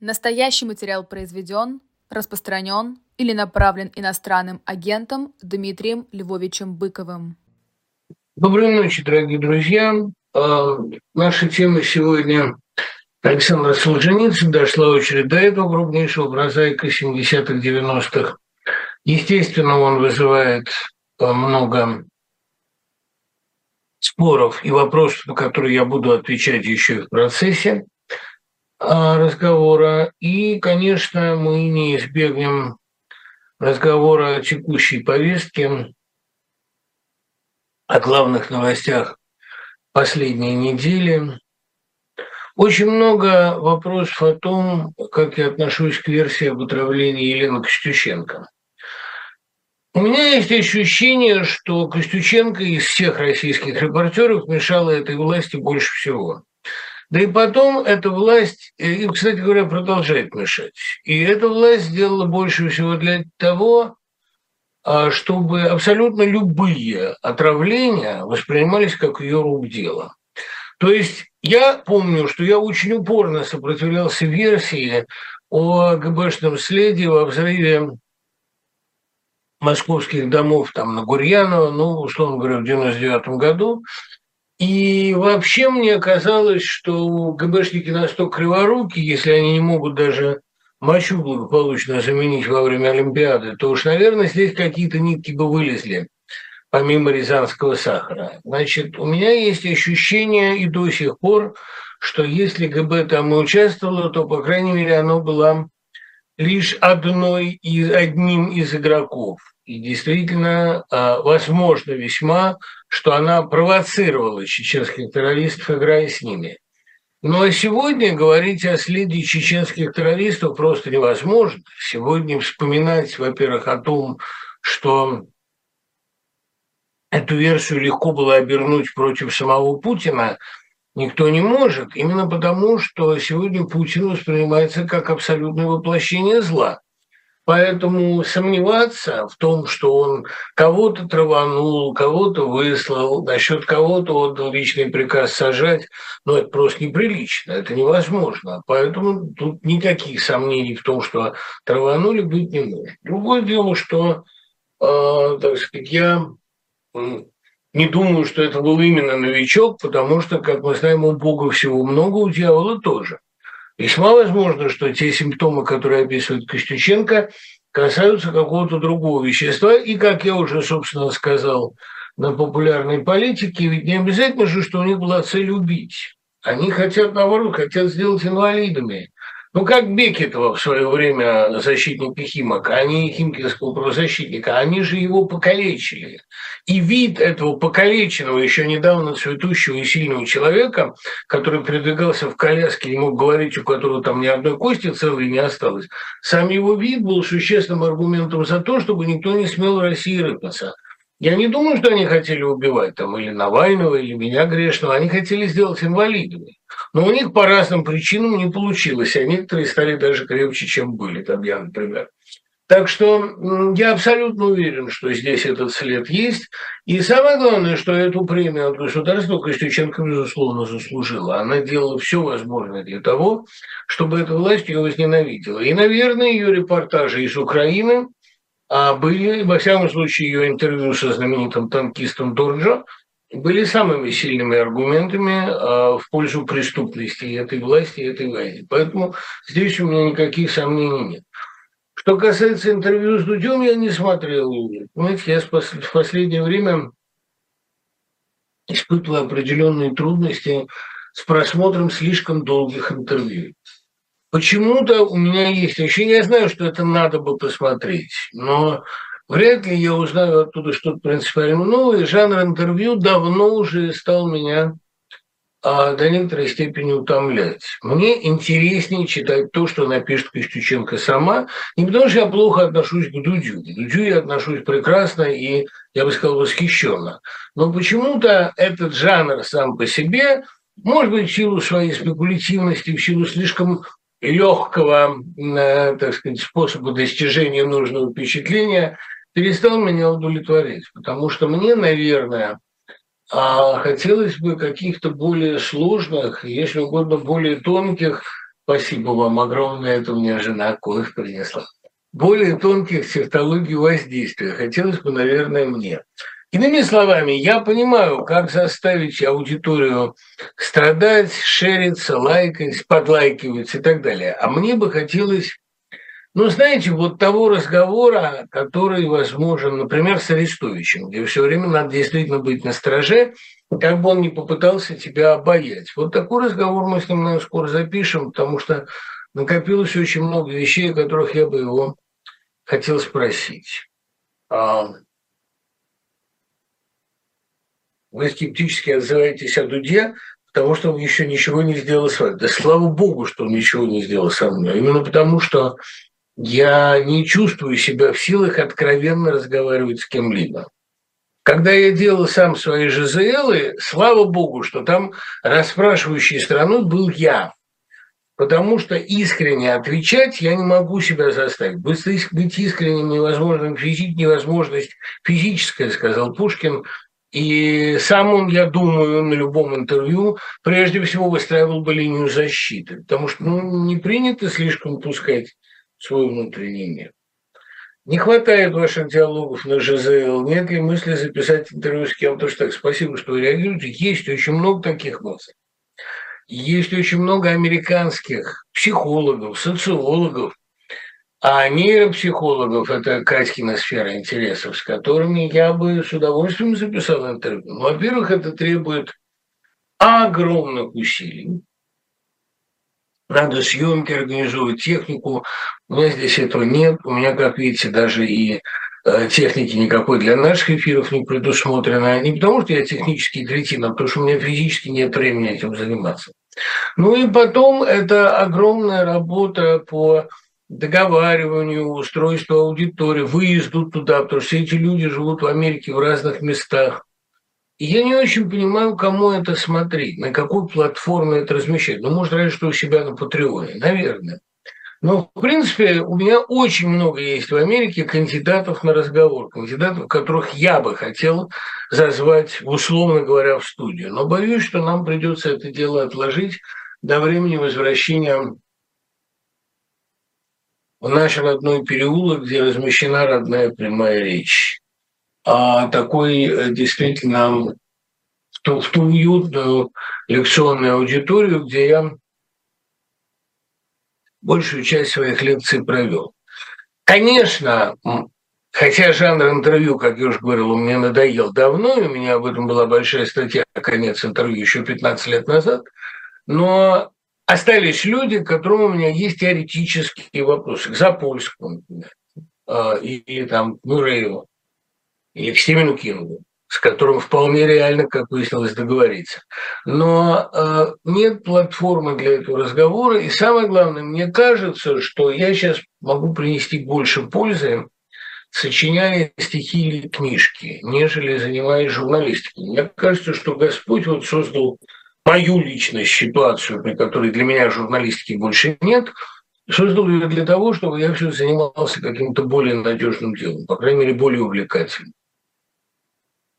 Настоящий материал произведен, распространен или направлен иностранным агентом Дмитрием Львовичем Быковым. Доброй ночи, дорогие друзья. А, наша тема сегодня Александр Солженицын. Дошла очередь до этого крупнейшего прозаика 70-х, 90-х. Естественно, он вызывает а, много споров и вопросов, на которые я буду отвечать еще в процессе. А, разговора. И, конечно, мы не избегнем разговора о текущей повестке, о главных новостях последней недели. Очень много вопросов о том, как я отношусь к версии об отравлении Елены Костюченко. У меня есть ощущение, что Костюченко из всех российских репортеров мешала этой власти больше всего. Да и потом эта власть, и, кстати говоря, продолжает мешать. И эта власть сделала больше всего для того, а, чтобы абсолютно любые отравления воспринимались как ее рук дело. То есть я помню, что я очень упорно сопротивлялся версии о ГБшном следе во взрыве московских домов там на Гурьянова, ну, условно говоря, в 99 году, и вообще мне казалось, что ГБшники настолько криворуки, если они не могут даже мочу благополучно заменить во время Олимпиады, то уж, наверное, здесь какие-то нитки бы вылезли, помимо рязанского сахара. Значит, у меня есть ощущение и до сих пор, что если ГБ там и участвовало, то, по крайней мере, оно было лишь одной из, одним из игроков. И действительно, а, возможно весьма, что она провоцировала чеченских террористов, играя с ними. А сегодня говорить о следе чеченских террористов просто невозможно. Сегодня вспоминать, во-первых, о том, что эту версию легко было обернуть против самого Путина, никто не может. Именно потому, что сегодня Путин воспринимается как абсолютное воплощение зла. Поэтому сомневаться в том, что он кого-то траванул, кого-то выслал, насчет кого-то отдал личный приказ сажать, ну, это просто неприлично, это невозможно. Поэтому тут никаких сомнений в том, что траванули, быть не может. Другое дело, что, э, так сказать, я не думаю, что это был именно новичок, потому что, как мы знаем, у Бога всего много, у дьявола тоже – Весьма возможно, что те симптомы, которые описывает Костюченко, касаются какого-то другого вещества. И, как я уже, собственно, сказал на популярной политике, ведь не обязательно же, что у них была цель убить. Они хотят, наоборот, хотят сделать инвалидами. Ну, как Бекетова в свое время защитника Химок, они химкинского правозащитника, они же его покалечили. И вид этого покалеченного, еще недавно цветущего и сильного человека, который передвигался в коляске и мог говорить, у которого там ни одной кости целой не осталось, сам его вид был существенным аргументом за то, чтобы никто не смел в России рыпаться. Я не думаю, что они хотели убивать там или Навального, или меня грешного. Они хотели сделать инвалидами. Но у них по разным причинам не получилось, а некоторые стали даже крепче, чем были, там я, например. Так что я абсолютно уверен, что здесь этот след есть. И самое главное, что эту премию от государства Костюченко, безусловно, заслужила. Она делала все возможное для того, чтобы эта власть ее возненавидела. И, наверное, ее репортажи из Украины были, во всяком случае, ее интервью со знаменитым танкистом Дорджо были самыми сильными аргументами а, в пользу преступности этой власти и этой власти. Поэтому здесь у меня никаких сомнений нет. Что касается интервью с Дудем, я не смотрел. Понимаете, я в последнее время испытываю определенные трудности с просмотром слишком долгих интервью. Почему-то у меня есть ощущение, я знаю, что это надо бы посмотреть, но вряд ли я узнаю оттуда что-то принципиально новое. Жанр интервью давно уже стал меня а, до некоторой степени утомлять. Мне интереснее читать то, что напишет Костюченко сама, не потому что я плохо отношусь к Дудю. К Дудю я отношусь прекрасно и, я бы сказал, восхищенно. Но почему-то этот жанр сам по себе может быть, в силу своей спекулятивности, в силу слишком легкого, э, так сказать, способа достижения нужного впечатления перестал меня удовлетворять, потому что мне, наверное, а, хотелось бы каких-то более сложных, если угодно, более тонких Спасибо вам огромное, это мне жена коих принесла. Более тонких технологий воздействия хотелось бы, наверное, мне. Иными словами, я понимаю, как заставить аудиторию страдать, шериться, лайкать, подлайкивать и так далее. А мне бы хотелось, ну, знаете, вот того разговора, который возможен, например, с Арестовичем, где все время надо действительно быть на страже, как бы он ни попытался тебя обаять. Вот такой разговор мы с ним, наверное, скоро запишем, потому что накопилось очень много вещей, о которых я бы его хотел спросить. А, вы скептически отзываетесь о Дуде, потому что он еще ничего не сделал с вами. Да слава богу, что он ничего не сделал со мной. Именно потому, что я не чувствую себя в силах откровенно разговаривать с кем-либо. Когда я делал сам свои ЖЗЛы, слава богу, что там расспрашивающей страной был я. Потому что искренне отвечать я не могу себя заставить. Быть искренним невозможно, физить невозможность физическая, сказал Пушкин. И сам он, я думаю, на любом интервью прежде всего выстраивал бы линию защиты, потому что ну, не принято слишком пускать свой внутренний мир. Не хватает ваших диалогов на ЖЗЛ, нет ли мысли записать интервью с кем-то, что так, спасибо, что вы реагируете. Есть очень много таких мыслей. Есть очень много американских психологов, социологов, а нейропсихологов – это Катькина сфера интересов, с которыми я бы с удовольствием записал интервью. Ну, во-первых, это требует огромных усилий. Надо съемки организовывать, технику. У меня здесь этого нет. У меня, как видите, даже и э, техники никакой для наших эфиров не предусмотрено. Не потому, что я технический кретин, а потому, что у меня физически нет времени этим заниматься. Ну и потом это огромная работа по договариванию, устройству аудитории, выезду туда, потому что эти люди живут в Америке в разных местах. И я не очень понимаю, кому это смотреть, на какой платформе это размещать. Ну, может, разве что у себя на Патреоне, наверное. Но, в принципе, у меня очень много есть в Америке кандидатов на разговор, кандидатов, которых я бы хотел зазвать, условно говоря, в студию. Но боюсь, что нам придется это дело отложить до времени возвращения в наш родной переулок, где размещена родная прямая речь. А такой э, действительно в ту, в ту уютную лекционную аудиторию, где я большую часть своих лекций провел. Конечно, хотя жанр интервью, как я уже говорил, меня надоел давно, и у меня об этом была большая статья «Конец интервью» еще 15 лет назад, но остались люди, к которым у меня есть теоретические вопросы. К Запольскому, например, а, или там к Мюррееву, или к Стивену Кингу, с которым вполне реально, как выяснилось, договориться. Но э, нет платформы для этого разговора. И самое главное, мне кажется, что я сейчас могу принести больше пользы, сочиняя стихи или книжки, нежели занимаясь журналистикой. Мне кажется, что Господь вот создал мою личность, ситуацию, при которой для меня журналистики больше нет, создал ее для того, чтобы я все занимался каким-то более надежным делом, по крайней мере, более увлекательным.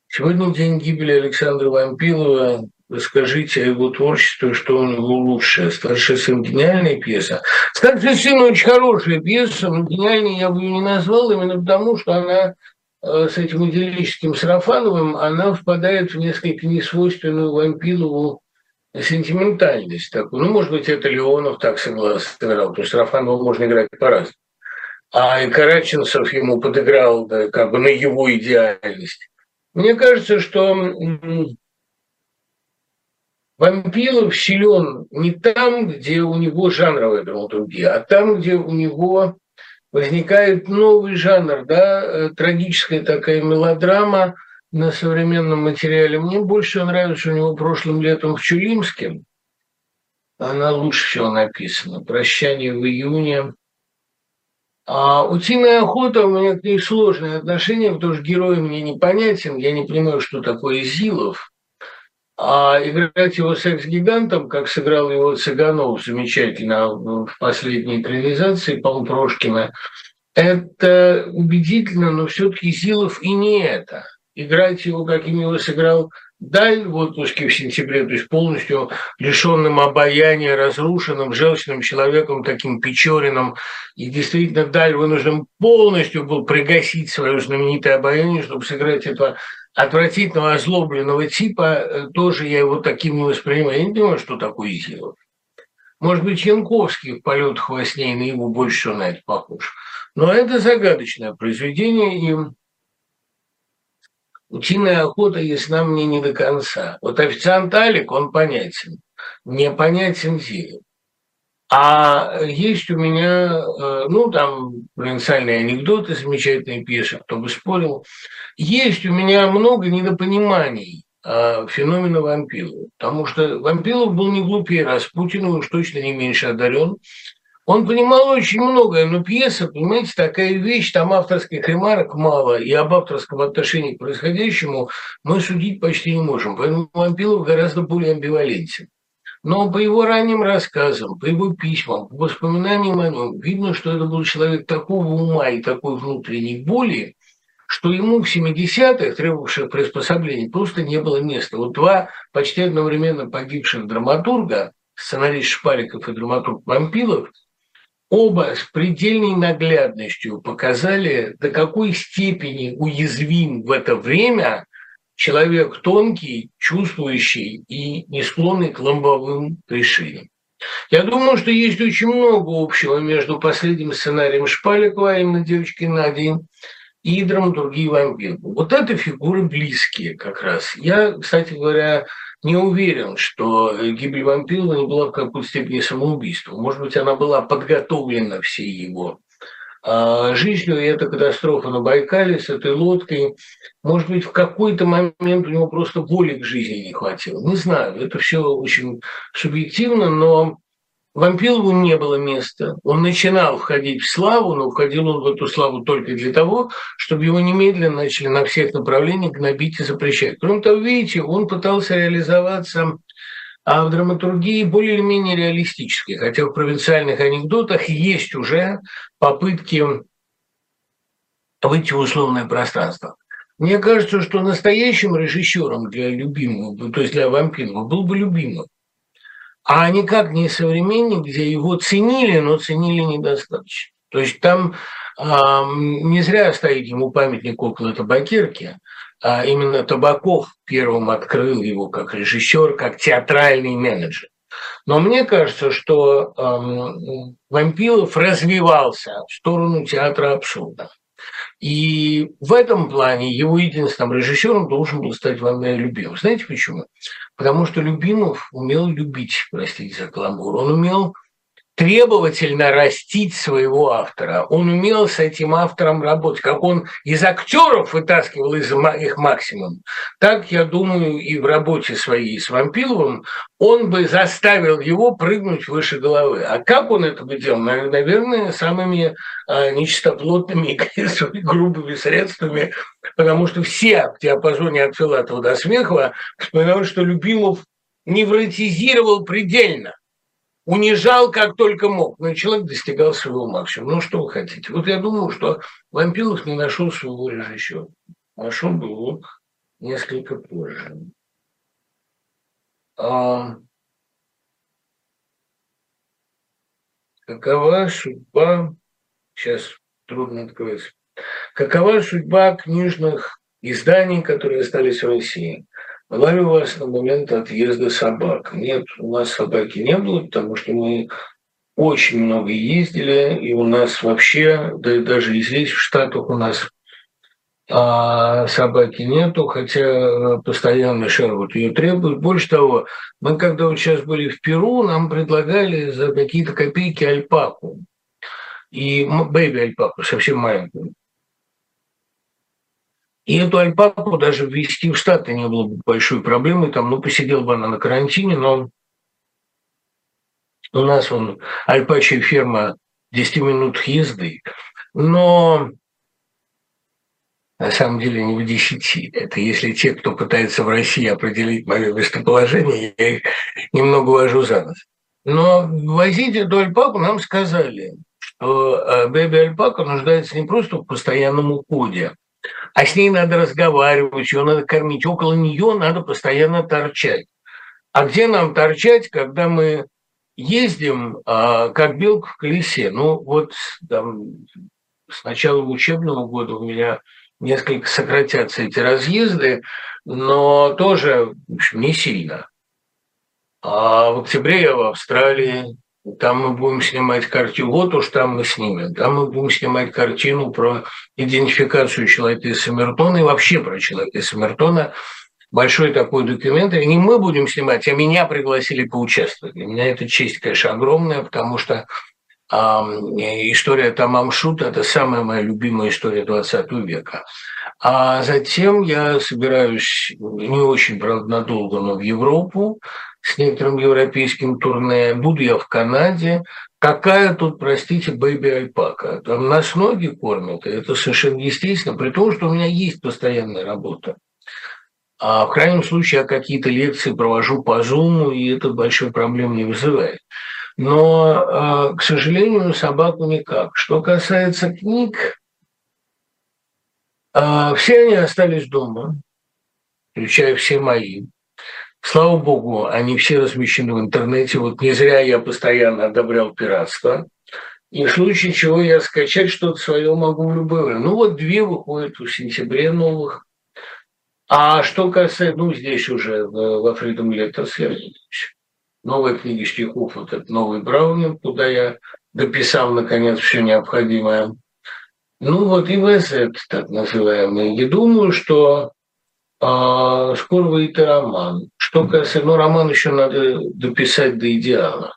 Сегодня день гибели Александра Вампилова. Расскажите о его творчестве, что у него лучшее. «Старший сын» – гениальная пьеса. «Старший сын» – очень хорошая пьеса, но гениальной я бы ее не назвал, именно потому, что она э, с этим идиллическим Сарафановым, она впадает в несколько несвойственную Вампилову сентиментальность такую. Ну, может быть, это Леонов так сыграл, потому что Сарафанова можно играть по-разному. А и Караченцев ему подыграл да, как бы на его идеальность. Мне кажется, что Вампилов силен не там, где у него жанровая драматургия, а там, где у него возникает новый жанр, да, э, трагическая такая мелодрама – на современном материале. Мне больше нравится у него прошлым летом в Чулимске. Она лучше всего написана. «Прощание в июне». А «Утиная охота» у меня к ней сложные отношения, потому что герой мне непонятен. Я не понимаю, что такое Зилов. А играть его секс-гигантом, как сыграл его Цыганов замечательно в последней экранизации, по Прошкина, это убедительно, но все-таки Зилов и не это играть его, каким его сыграл Даль в отпуске в сентябре, то есть полностью лишенным обаяния, разрушенным, желчным человеком, таким Печориным. И действительно Даль вынужден полностью был пригасить свое знаменитое обаяние, чтобы сыграть этого отвратительного, озлобленного типа. Э, тоже я его таким не воспринимаю. Я не понимаю, что такое сделать. Может быть, Янковский в полетах во сне на его больше всего на это похож. Но это загадочное произведение, и Утиная охота ясна мне не до конца. Вот официант Алик, он понятен. Мне понятен Зелень. А есть у меня, э, ну, там, провинциальные анекдоты, замечательные пьесы, кто бы спорил. Есть у меня много недопониманий феномена Вампилова. Потому что Вампилов был не глупее Распутина, уж точно не меньше одарен. Он понимал очень многое, но пьеса, понимаете, такая вещь, там авторских ремарок мало, и об авторском отношении к происходящему мы судить почти не можем. Поэтому Вампилов гораздо более амбивалентен. Но по его ранним рассказам, по его письмам, по воспоминаниям о нем, видно, что это был человек такого ума и такой внутренней боли, что ему в 70-х, требовавших приспособлений, просто не было места. Вот два почти одновременно погибших драматурга, сценарист Шпариков и драматург Вампилов – оба с предельной наглядностью показали, до какой степени уязвим в это время человек тонкий, чувствующий и не склонный к ломбовым решениям. Я думаю, что есть очень много общего между последним сценарием Шпаликова, а именно «Девочки Надей», и драматургией Вампирова. Вот это фигуры близкие как раз. Я, кстати говоря, не уверен, что гибель Вампилова не была в какой-то степени самоубийством. Может быть, она была подготовлена всей его а, жизнью, и эта катастрофа на Байкале с этой лодкой, может быть, в какой-то момент у него просто воли к жизни не хватило. Не знаю, это все очень субъективно, но Вампилову не было места. Он начинал входить в славу, но входил он в эту славу только для того, чтобы его немедленно начали на всех направлениях гнобить и запрещать. Кроме того, видите, он пытался реализоваться а в драматургии более или менее реалистически, хотя в провинциальных анекдотах есть уже попытки выйти в условное пространство. Мне кажется, что настоящим режиссером для любимого, то есть для Вампилова, был бы любимый а никак не современник, где его ценили, но ценили недостаточно. То есть там э, не зря стоит ему памятник около табакерки, а именно Табаков первым открыл его как режиссер, как театральный менеджер. Но мне кажется, что э, Вампилов развивался в сторону театра абсурда. И в этом плане его единственным режиссером должен был стать Ван Любимов. Знаете почему? Потому что Любимов умел любить, простите за каламбур. Он умел требовательно растить своего автора. Он умел с этим автором работать. Как он из актеров вытаскивал из их максимум, так, я думаю, и в работе своей с Вампиловым он бы заставил его прыгнуть выше головы. А как он это бы делал? Наверное, самыми а, нечистоплотными и грубыми средствами, потому что все в диапазоне от Филатова до Смехова вспоминают, что Любимов невротизировал предельно унижал как только мог, но человек достигал своего максимума. Ну, что вы хотите? Вот я думаю, что Вампилов не нашел своего режиссера. Нашел бы его несколько позже. А... Какова судьба, сейчас трудно открыть, какова судьба книжных изданий, которые остались в России? Была ли у вас на момент отъезда собак? Нет, у нас собаки не было, потому что мы очень много ездили, и у нас вообще, да и даже и здесь, в Штатах у нас а собаки нету, хотя постоянно Шервуд ее требует. Больше того, мы когда вот сейчас были в Перу, нам предлагали за какие-то копейки альпаку. И бэйби-альпаку, совсем маленькую. И эту альпаку даже ввести в Штаты не было бы большой проблемой. Там, ну, посидела бы она на карантине, но у нас он альпачья ферма 10 минут езды. Но на самом деле не в 10. Это если те, кто пытается в России определить мое местоположение, я их немного вожу за нос. Но возить эту альпаку нам сказали, что э, бэби-альпака нуждается не просто в постоянном уходе, А с ней надо разговаривать, ее надо кормить, около нее надо постоянно торчать. А где нам торчать, когда мы ездим, а, как белка в колесе? Ну, вот там, с начала учебного года у меня несколько сократятся эти разъезды, но тоже в общем, не сильно. А в октябре я в Австралии, там мы будем снимать картину, вот уж там мы снимем, там мы будем снимать картину про идентификацию человека Саммертона и вообще про человека Саммертона. Большой такой документ, и не мы будем снимать, а меня пригласили поучаствовать. Для меня это честь, конечно, огромная, потому что э, история Тамамшута – это самая моя любимая история 20 века. А затем я собираюсь не очень, правда, надолго, но в Европу с некоторым европейским турне. Буду я в Канаде. Какая тут, простите, бэйби-альпака? Там нас ноги кормят, и это совершенно естественно, при том, что у меня есть постоянная работа. А в крайнем случае я какие-то лекции провожу по Zoom, и это большой проблем не вызывает. Но, а, к сожалению, собаку никак. Что касается книг, а, все они остались дома, включая все мои. Слава богу, они все размещены в интернете. Вот не зря я постоянно одобрял пиратство. И в случае чего я скачать что-то свое могу в любое время. Ну вот две выходят в сентябре новых. А что касается, ну здесь уже во Freedom Letters я новая книга стихов, вот этот новый Браунинг, куда я дописал, наконец, все необходимое. Ну вот и ВЗ, так называемый. Я думаю, что а, скоро выйдет и роман. Что касается, ну, роман еще надо дописать до идеала.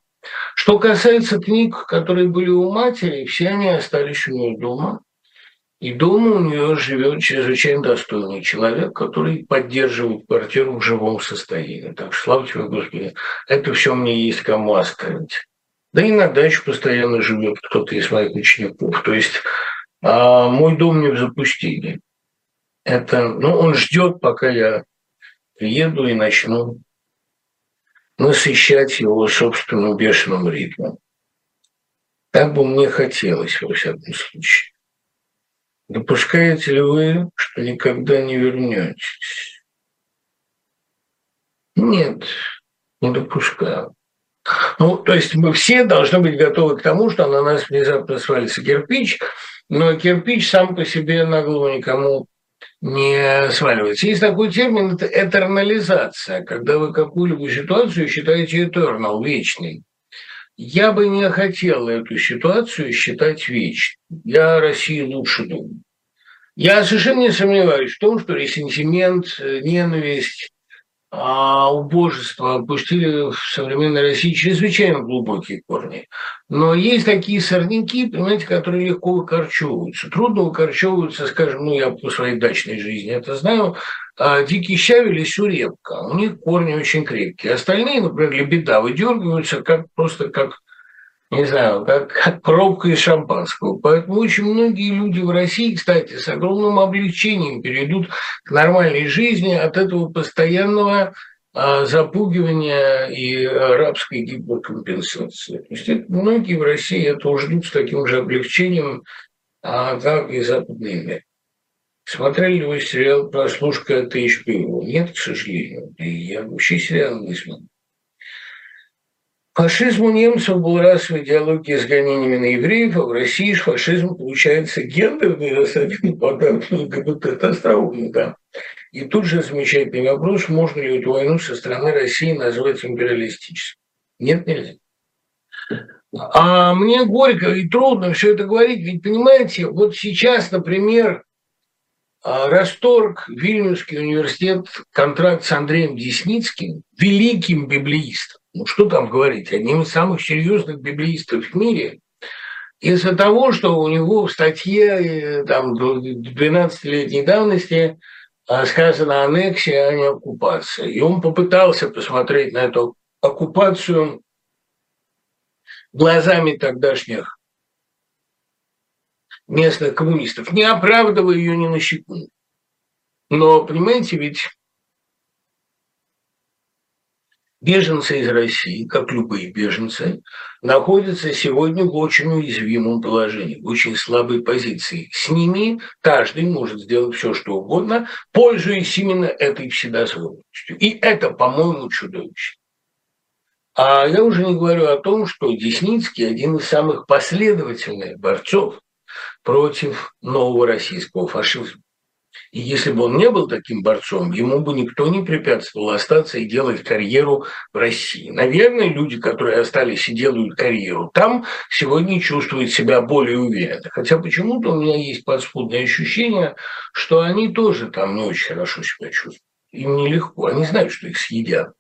Что касается книг, которые были у матери, все они остались у нее дома. И дома у нее живет чрезвычайно достойный человек, который поддерживает квартиру в живом состоянии. Так что, слава тебе, Господи, это все мне есть кому оставить. Да и на даче постоянно живет кто-то из моих учеников. То есть а мой дом не в запустении. Это, ну, он ждет, пока я приеду и начну насыщать его собственным бешеным ритмом. Так бы мне хотелось, во всяком случае. Допускаете ли вы, что никогда не вернетесь? Нет, не допускаю. Ну, то есть мы все должны быть готовы к тому, что на нас внезапно свалится кирпич, но кирпич сам по себе на голову никому не сваливается. Есть такой термин – это этернализация, когда вы какую-либо ситуацию считаете eternal, вечной. Я бы не хотел эту ситуацию считать вечной. Я России лучше думаю. Я совершенно не сомневаюсь в том, что ресентимент, ненависть, а убожество пустили в современной России чрезвычайно глубокие корни. Но есть такие сорняки, понимаете, которые легко выкорчевываются. Трудно выкорчевываются, скажем, ну, я по своей дачной жизни это знаю, а дикий щавель и сурепка. У них корни очень крепкие. Остальные, например, лебеда выдергиваются как, просто как не знаю, как, как пробка из шампанского. Поэтому очень многие люди в России, кстати, с огромным облегчением перейдут к нормальной жизни от этого постоянного а, запугивания и арабской гиперкомпенсации. То есть это, многие в России это ждут с таким же облегчением, а, как и западный мир. Смотрели ли вы сериал «Прослушка от HBO»? Нет, к сожалению. И я вообще сериал не смотрел. Фашизм у немцев был расовой идеологией с гонениями на евреев, а в России фашизм получается гендерный, особенно по ЛГБТ. Это остроумно, да. И тут же замечательный вопрос, можно ли эту войну со стороны России назвать империалистической. Нет, нельзя. А мне горько и трудно все это говорить, ведь, понимаете, вот сейчас, например, а, расторг Вильнюсский университет контракт с Андреем Десницким, великим библеистом, ну что там говорить, одним из самых серьезных библеистов в мире, из-за того, что у него в статье э, там, 12-летней давности а, сказано аннексия, а не оккупация. И он попытался посмотреть на эту оккупацию глазами тогдашних местных коммунистов, не оправдывая ее ни на секунду. Но, понимаете, ведь Беженцы из России, как любые беженцы, находятся сегодня в очень уязвимом положении, в очень слабой позиции. С ними каждый может сделать все, что угодно, пользуясь именно этой вседозволенностью. И это, по-моему, чудовищно. А я уже не говорю о том, что Десницкий один из самых последовательных борцов против нового российского фашизма. И если бы он не был таким борцом, ему бы никто не препятствовал остаться и делать карьеру в России. Наверное, люди, которые остались и делают карьеру там, сегодня чувствуют себя более уверенно. Хотя почему-то у меня есть подспудное ощущение, что они тоже там не очень хорошо себя чувствуют. Им нелегко, они знают, что их съедят.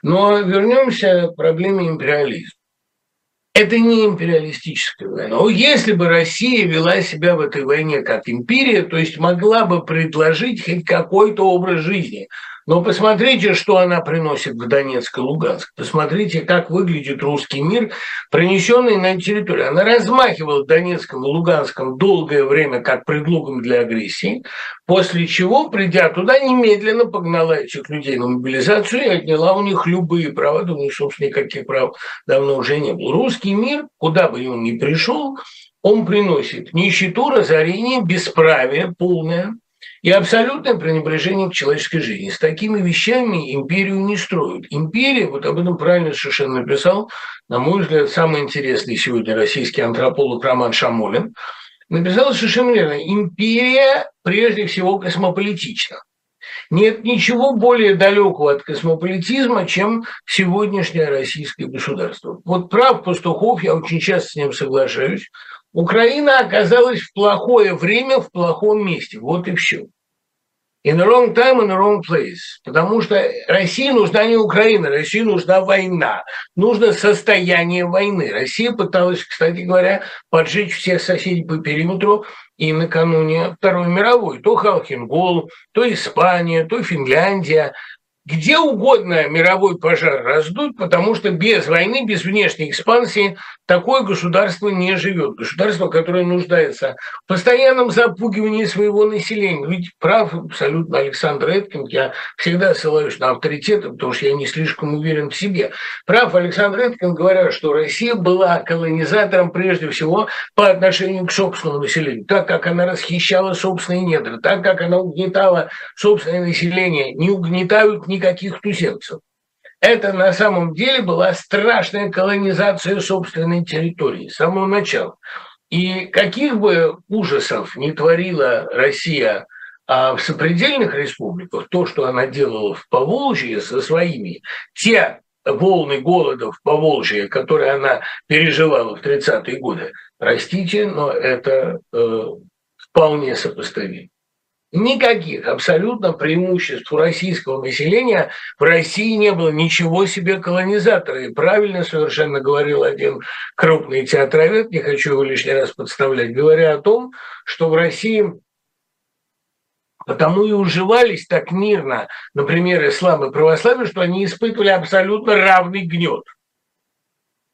Но вернемся к проблеме империализма. Это не империалистическая война. Но если бы Россия вела себя в этой войне как империя, то есть могла бы предложить хоть какой-то образ жизни, но посмотрите, что она приносит в Донецк и Луганск. Посмотрите, как выглядит русский мир, принесенный на территорию. Она размахивала Донецком и Луганском долгое время как предлогом для агрессии, после чего, придя туда, немедленно погнала этих людей на мобилизацию и отняла у них любые права. Думаю, собственно, никаких прав давно уже не было. Русский мир, куда бы он ни пришел, он приносит нищету, разорение, бесправие полное – и абсолютное пренебрежение к человеческой жизни. С такими вещами империю не строят. Империя, вот об этом правильно совершенно написал, на мой взгляд, самый интересный сегодня российский антрополог Роман Шамолин, написал совершенно верно. Империя прежде всего космополитична. Нет ничего более далекого от космополитизма, чем сегодняшнее российское государство. Вот прав Пастухов, я очень часто с ним соглашаюсь, Украина оказалась в плохое время в плохом месте. Вот и все. In the wrong time, in the wrong place. Потому что России нужна не Украина, России нужна война. Нужно состояние войны. Россия пыталась, кстати говоря, поджечь всех соседей по периметру и накануне Второй мировой. То Халхингол, то Испания, то Финляндия где угодно мировой пожар раздуть, потому что без войны, без внешней экспансии такое государство не живет. Государство, которое нуждается в постоянном запугивании своего населения. Ведь прав абсолютно Александр Эткин, я всегда ссылаюсь на авторитеты, потому что я не слишком уверен в себе. Прав Александр Эткин, говоря, что Россия была колонизатором прежде всего по отношению к собственному населению, так как она расхищала собственные недра, так как она угнетала собственное население, не угнетают ни никаких туземцев. Это на самом деле была страшная колонизация собственной территории с самого начала. И каких бы ужасов не творила Россия а в сопредельных республиках, то, что она делала в Поволжье со своими, те волны голода в Поволжье, которые она переживала в 30-е годы, простите, но это э, вполне сопоставимо. Никаких абсолютно преимуществ у российского населения в России не было. Ничего себе колонизаторы. И правильно совершенно говорил один крупный театровед, не хочу его лишний раз подставлять, говоря о том, что в России потому и уживались так мирно, например, ислам и православие, что они испытывали абсолютно равный гнет.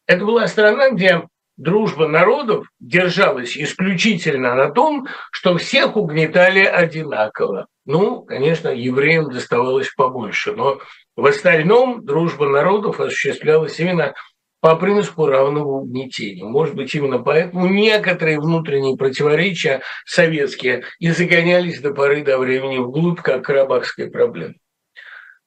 Это была страна, где дружба народов держалась исключительно на том, что всех угнетали одинаково. Ну, конечно, евреям доставалось побольше, но в остальном дружба народов осуществлялась именно по принципу равного угнетения. Может быть, именно поэтому некоторые внутренние противоречия советские и загонялись до поры до времени вглубь, как карабахская проблема.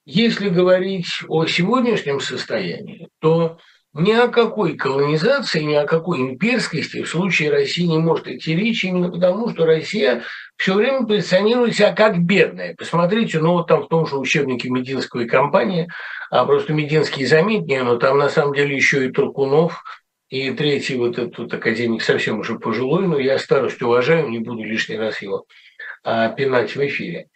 Если говорить о сегодняшнем состоянии, то ни о какой колонизации, ни о какой имперскости в случае России не может идти речи, именно потому, что Россия все время позиционирует себя как бедная. Посмотрите, ну вот там в том же учебнике Мединского и компании, а просто Мединский заметнее, но там на самом деле еще и Туркунов, и третий вот этот академик совсем уже пожилой, но я старость уважаю, не буду лишний раз его а, пинать в эфире.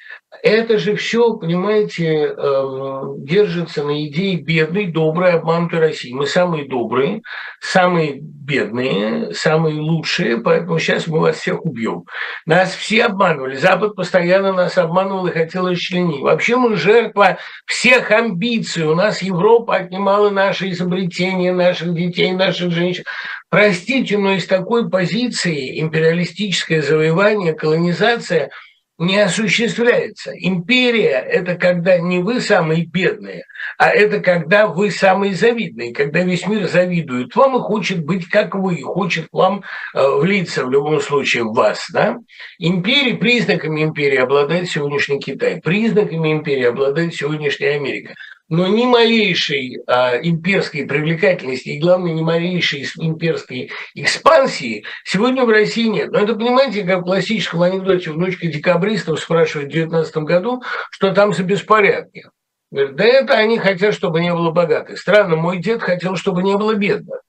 Это же все, понимаете, эм, держится на идее бедной, доброй, обманутой России. Мы самые добрые, самые бедные, самые лучшие, поэтому сейчас мы вас всех убьем. Нас все обманывали. Запад постоянно нас обманывал и хотел расчленить. Вообще мы жертва всех амбиций. У нас Европа отнимала наши изобретения, наших детей, наших женщин. Простите, но из такой позиции империалистическое завоевание, колонизация – не осуществляется. Империя – это когда не вы самые бедные, а это когда вы самые завидные, когда весь мир завидует вам и хочет быть как вы, хочет вам э, влиться в любом случае в вас. Да? Империи, признаками империи обладает сегодняшний Китай, признаками империи обладает сегодняшняя Америка но ни малейшей а, имперской привлекательности и, главное, ни малейшей имперской экспансии сегодня в России нет. Но это, понимаете, как в классическом анекдоте внучка декабристов спрашивает в 2019 году, что там за беспорядки. Говорит, да это они хотят, чтобы не было богатых. Странно, мой дед хотел, чтобы не было бедных.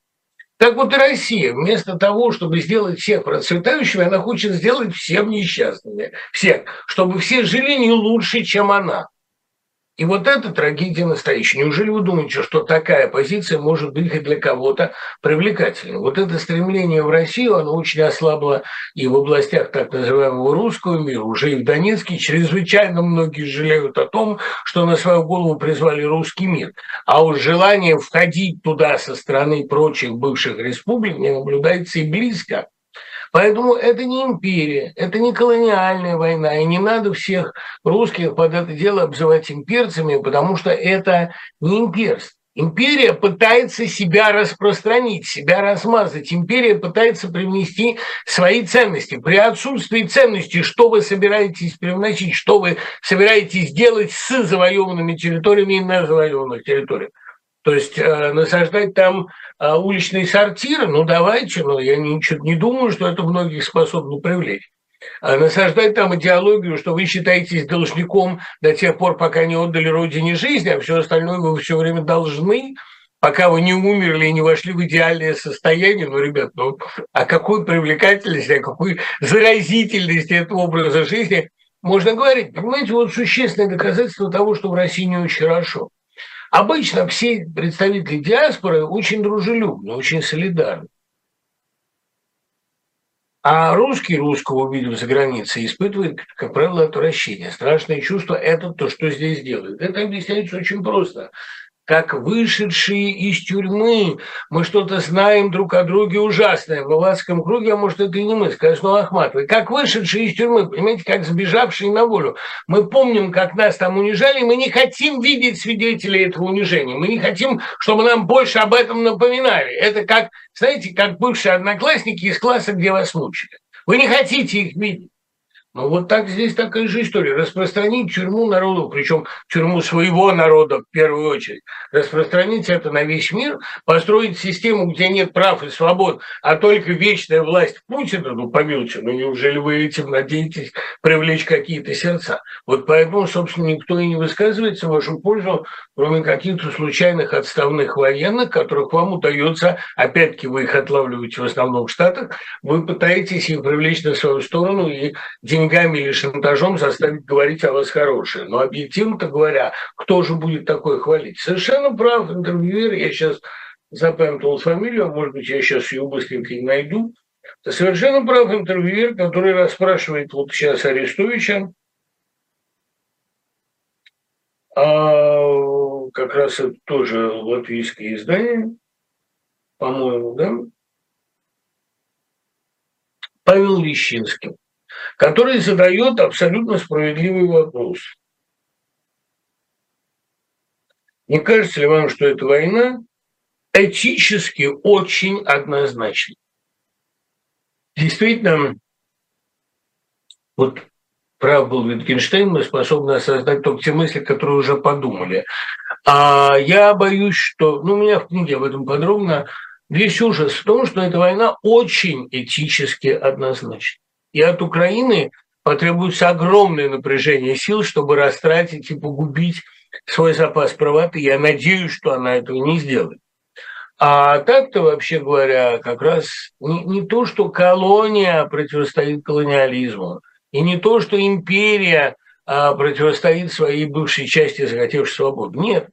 Так вот и Россия, вместо того, чтобы сделать всех процветающими, она хочет сделать всем несчастными. Всех. Чтобы все жили не лучше, чем она. И вот это трагедия настоящая. Неужели вы думаете, что такая позиция может быть хоть для кого-то привлекательной? Вот это стремление в Россию, оно очень ослабло и в областях так называемого русского мира, уже и в Донецке чрезвычайно многие жалеют о том, что на свою голову призвали русский мир. А уж желание входить туда со стороны прочих бывших республик не наблюдается и близко. Поэтому это не империя, это не колониальная война, и не надо всех русских под это дело обзывать имперцами, потому что это не имперство. Империя пытается себя распространить, себя размазать. Империя пытается привнести свои ценности. При отсутствии ценностей, что вы собираетесь привносить, что вы собираетесь делать с завоеванными территориями и на завоеванных территориях. То есть э, насаждать там э, уличные сортиры, ну давайте, но я ничего не думаю, что это многих способно привлечь. А насаждать там идеологию, что вы считаетесь должником до тех пор, пока не отдали родине жизнь, а все остальное вы все время должны, пока вы не умерли и не вошли в идеальное состояние. Ну, ребят, ну о какой привлекательности, о какой заразительности этого образа жизни можно говорить? Понимаете, вот существенное доказательство того, что в России не очень хорошо – Обычно все представители диаспоры очень дружелюбны, очень солидарны. А русский русского, увидев за границей, испытывает, как правило, отвращение. Страшное чувство – это то, что здесь делают. Это объясняется очень просто как вышедшие из тюрьмы. Мы что-то знаем друг о друге ужасное. В Лаватском круге, а может, это и не мы, скажем, снова Ахматовой. Как вышедшие из тюрьмы, понимаете, как сбежавшие на волю. Мы помним, как нас там унижали, мы не хотим видеть свидетелей этого унижения. Мы не хотим, чтобы нам больше об этом напоминали. Это как, знаете, как бывшие одноклассники из класса, где вас мучили. Вы не хотите их видеть. Ну вот так здесь такая же история. Распространить тюрьму народу, причем тюрьму своего народа в первую очередь, распространить это на весь мир, построить систему, где нет прав и свобод, а только вечная власть Путина, ну помилуйте, ну неужели вы этим надеетесь привлечь какие-то сердца? Вот поэтому, собственно, никто и не высказывается в вашу пользу, кроме каких-то случайных отставных военных, которых вам удается, опять-таки вы их отлавливаете в основном в Штатах, вы пытаетесь их привлечь на свою сторону и деньгами или шантажом заставить говорить о вас хорошее. Но объективно-то говоря, кто же будет такое хвалить? Совершенно прав интервьюер, я сейчас запамятовал фамилию, может быть, я сейчас ее быстренько не найду. Совершенно прав интервьюер, который расспрашивает вот сейчас Арестовича, а как раз это тоже латвийское издание, по-моему, да? Павел Лещинский который задает абсолютно справедливый вопрос. Не кажется ли вам, что эта война этически очень однозначна? Действительно, вот прав был Wittgenstein, мы способны осознать только те мысли, которые уже подумали. А я боюсь, что, ну, у меня в книге об этом подробно, весь ужас в том, что эта война очень этически однозначна. И от Украины потребуется огромное напряжение сил, чтобы растратить и погубить свой запас правоты. Я надеюсь, что она этого не сделает. А так-то, вообще говоря, как раз не, не то, что колония противостоит колониализму, и не то, что империя а, противостоит своей бывшей части, захотевшей свободу. Нет.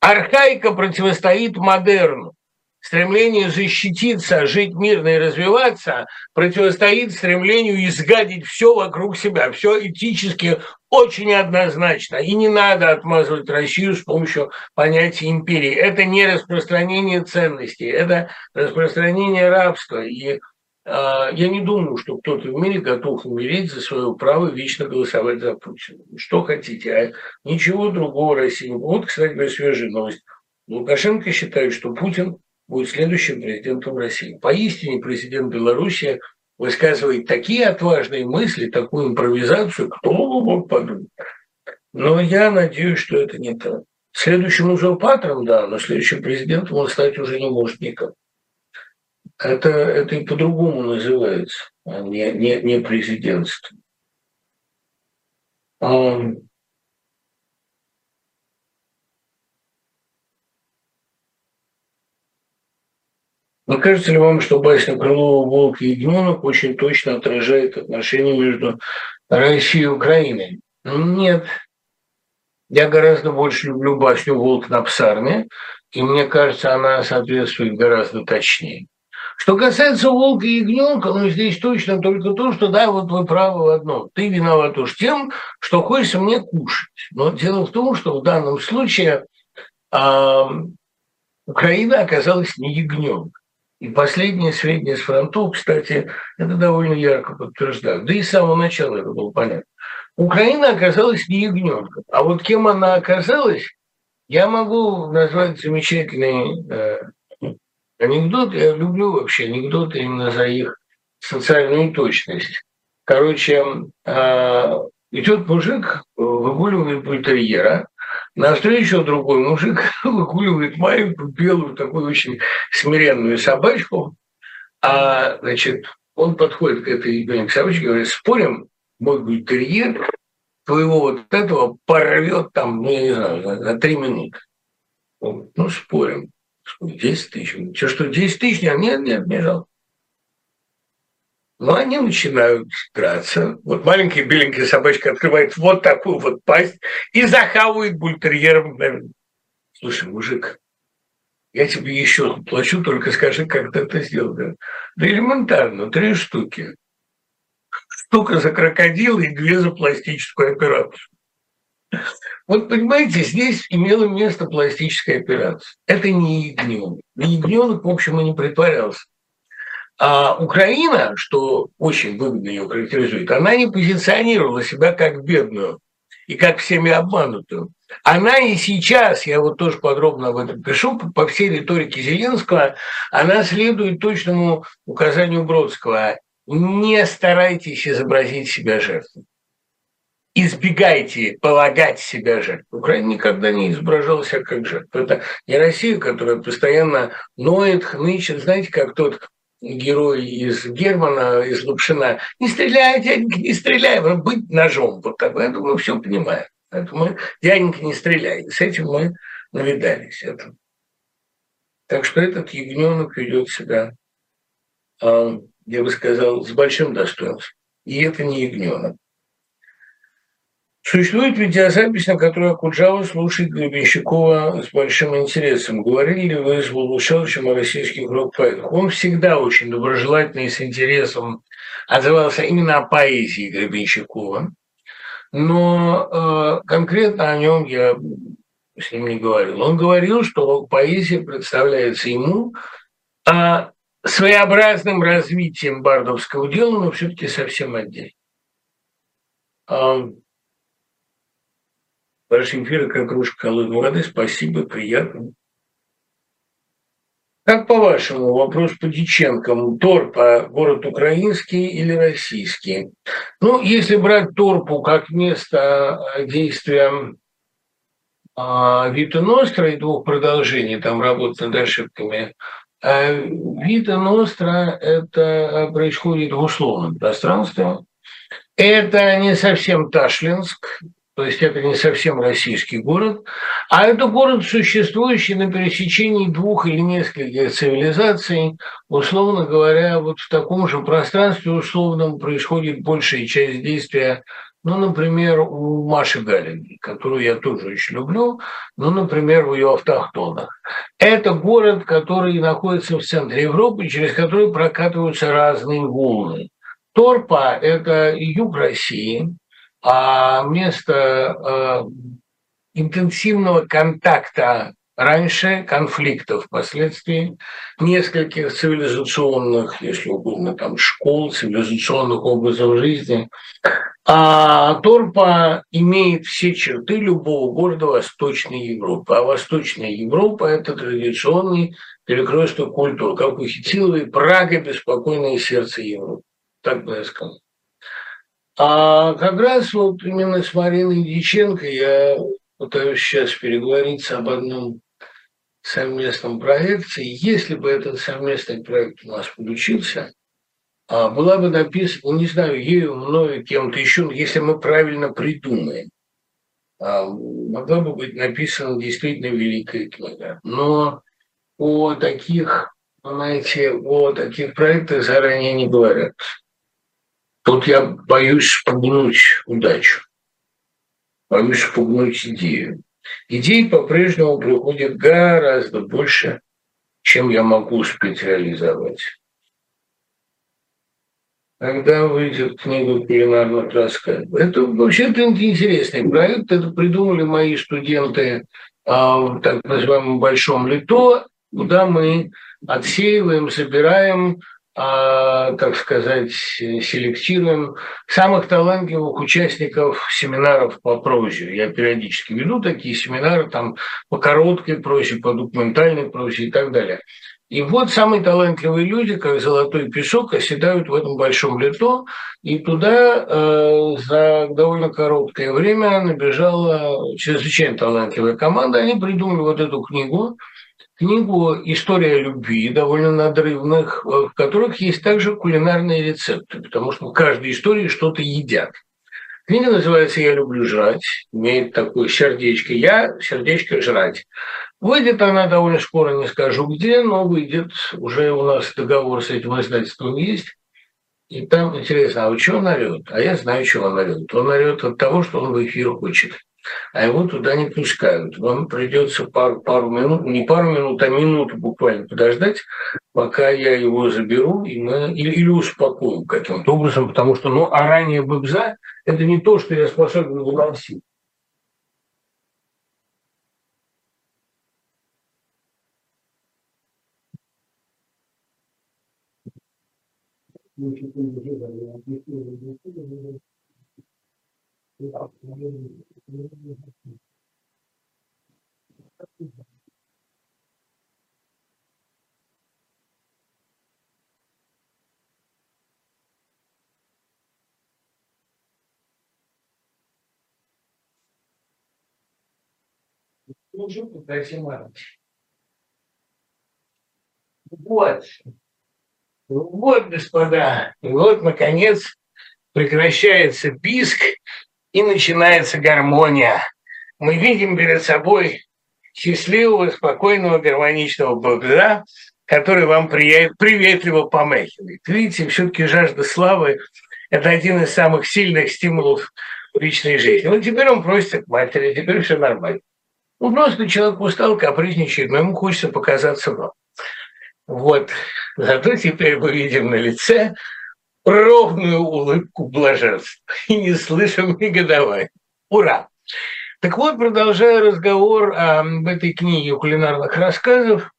Архаика противостоит модерну стремление защититься, жить мирно и развиваться противостоит стремлению изгадить все вокруг себя, все этически очень однозначно. И не надо отмазывать Россию с помощью понятия империи. Это не распространение ценностей, это распространение рабства. И я не думаю, что кто-то в мире готов умереть за свое право вечно голосовать за Путина. Что хотите, а ничего другого России. Вот, кстати говоря, свежая новость. Лукашенко считает, что Путин будет следующим президентом России. Поистине президент Беларуси высказывает такие отважные мысли, такую импровизацию, кто мог подумать. Но я надеюсь, что это не так. Следующим узурпатором, да, но следующим президентом он стать уже не может никак. Это, это и по-другому называется, не, не, не президентство. А, Но кажется ли вам, что басня Крылова «Волк и ягненок» очень точно отражает отношения между Россией и Украиной? Нет. Я гораздо больше люблю басню «Волк на псарне», и мне кажется, она соответствует гораздо точнее. Что касается волка и ягненка, ну, здесь точно только то, что да, вот вы правы в одном. Ты виноват уж тем, что хочется мне кушать. Но дело в том, что в данном случае э, Украина оказалась не ягненком. И последние сведения с фронтов, кстати, это довольно ярко подтверждают. Да и с самого начала это было понятно. Украина оказалась не ягненком. А вот кем она оказалась, я могу назвать замечательный э, Анекдот, я люблю вообще анекдоты именно за их социальную точность. Короче, а, идет мужик, выгуливает бультерьера, навстречу другой мужик выгуливает маленькую белую, такую очень смиренную собачку, а, значит, он подходит к этой беленькой собачке и говорит, спорим, мой бультерьер твоего вот этого порвет там, ну, не знаю, за, три минуты. Ну, спорим. 10 тысяч. Что, что 10 тысяч? Нет, нет, нет, не жалко. Но они начинают драться. Вот маленькая беленькая собачка открывает вот такую вот пасть и захавывает бультерьера. Слушай, мужик, я тебе еще плачу, только скажи, как ты это сделал. Да, да элементарно, три штуки. Штука за крокодила и две за пластическую операцию. Вот понимаете, здесь имела место пластическая операция. Это не ягненок. Ягненок, в общем, и не притворялся. А Украина, что очень выгодно ее характеризует, она не позиционировала себя как бедную и как всеми обманутую. Она и сейчас, я вот тоже подробно об этом пишу, по всей риторике Зеленского, она следует точному указанию Бродского. Не старайтесь изобразить себя жертвой избегайте полагать себя жертвой. Украина никогда не изображала себя как жертву. Это не Россия, которая постоянно ноет, хнычет. Знаете, как тот герой из Германа, из Лапшина, не стреляй, дяденька, не стреляй, быть ножом. Вот так, я думаю, все понимаю. Поэтому дяденька, не стреляй. С этим мы навидались. Это. Так что этот ягненок ведет себя, а, я бы сказал, с большим достоинством. И это не ягненок. Существует видеозапись, на которой Акуджава слушает Гребенщикова с большим интересом. Говорили ли вы с Булушевичем о российских рок-поэтах? Он всегда очень доброжелательно и с интересом отзывался именно о поэзии Гребенщикова. Но э, конкретно о нем я с ним не говорил. Он говорил, что поэзия представляется ему а своеобразным развитием бардовского дела, но все-таки совсем отдельно. Ваши эфиры как кружка холодной воды. Спасибо, приятно. Как по-вашему, вопрос по Диченкам, Торпа город украинский или российский? Ну, если брать Торпу как место а, действия а, Вита Ностра и двух продолжений, там работать над ошибками, а Вита Ностра – это происходит в условном пространстве. Это не совсем Ташлинск, то есть это не совсем российский город, а это город, существующий на пересечении двух или нескольких цивилизаций, условно говоря, вот в таком же пространстве условном происходит большая часть действия ну, например, у Маши Галиной, которую я тоже очень люблю, ну, например, в ее автохтонах. Это город, который находится в центре Европы, через который прокатываются разные волны. Торпа – это юг России, а место э, интенсивного контакта раньше конфликтов, впоследствии нескольких цивилизационных, если угодно, там школ, цивилизационных образов жизни. А Торпа имеет все черты любого города Восточной Европы. А Восточная Европа – это традиционный перекресток культур, как у Хитиловой Прага – беспокойное сердце Европы. Так бы я сказал. А как раз вот именно с Мариной Диченко я пытаюсь сейчас переговориться об одном совместном проекте. Если бы этот совместный проект у нас получился, а, была бы написана, не знаю, ею, мною, кем-то еще, если мы правильно придумаем, а, могла бы быть написана действительно великая книга. Но о таких, знаете, о таких проектах заранее не говорят. Тут я боюсь спугнуть удачу, боюсь спугнуть идею. Идей по-прежнему приходит гораздо больше, чем я могу успеть реализовать. Когда выйдет книга кулинарных рассказов. Это вообще-то интересный проект. Это придумали мои студенты а, в так называемом Большом Лито, куда мы отсеиваем, собираем а, так сказать, селектируем самых талантливых участников семинаров по прозе. Я периодически веду такие семинары там по короткой прозе, по документальной прозе и так далее. И вот самые талантливые люди, как золотой песок, оседают в этом большом лето, и туда э, за довольно короткое время набежала чрезвычайно талантливая команда. Они придумали вот эту книгу, книгу «История любви», довольно надрывных, э, в которых есть также кулинарные рецепты, потому что в каждой истории что-то едят. Книга называется «Я люблю жрать», имеет такое сердечко «Я, сердечко жрать». Выйдет она довольно скоро, не скажу где, но выйдет. Уже у нас договор с этим издательством есть. И там интересно, а вот что он орет? А я знаю, что он орет. Он орет от того, что он в эфир хочет а его туда не пускают. Вам придется пару, пару минут, не пару минут, а минуту буквально подождать, пока я его заберу и мы, или, или успокою каким-то образом, потому что ну, орание быбза – это не то, что я способен выносить. Вот. Вот, господа, вот, наконец, прекращается писк, и начинается гармония. Мы видим перед собой счастливого, спокойного, гармоничного богда, который вам приветливо помахивает. Видите, все-таки жажда славы – это один из самых сильных стимулов личной жизни. Вот теперь он просится к матери, теперь все нормально. Ну, просто человек устал, капризничает, но ему хочется показаться вам. Вот. Зато теперь мы видим на лице ровную улыбку блаженства и не слышим негодования. Ура! Так вот, продолжая разговор об этой книге кулинарных рассказов,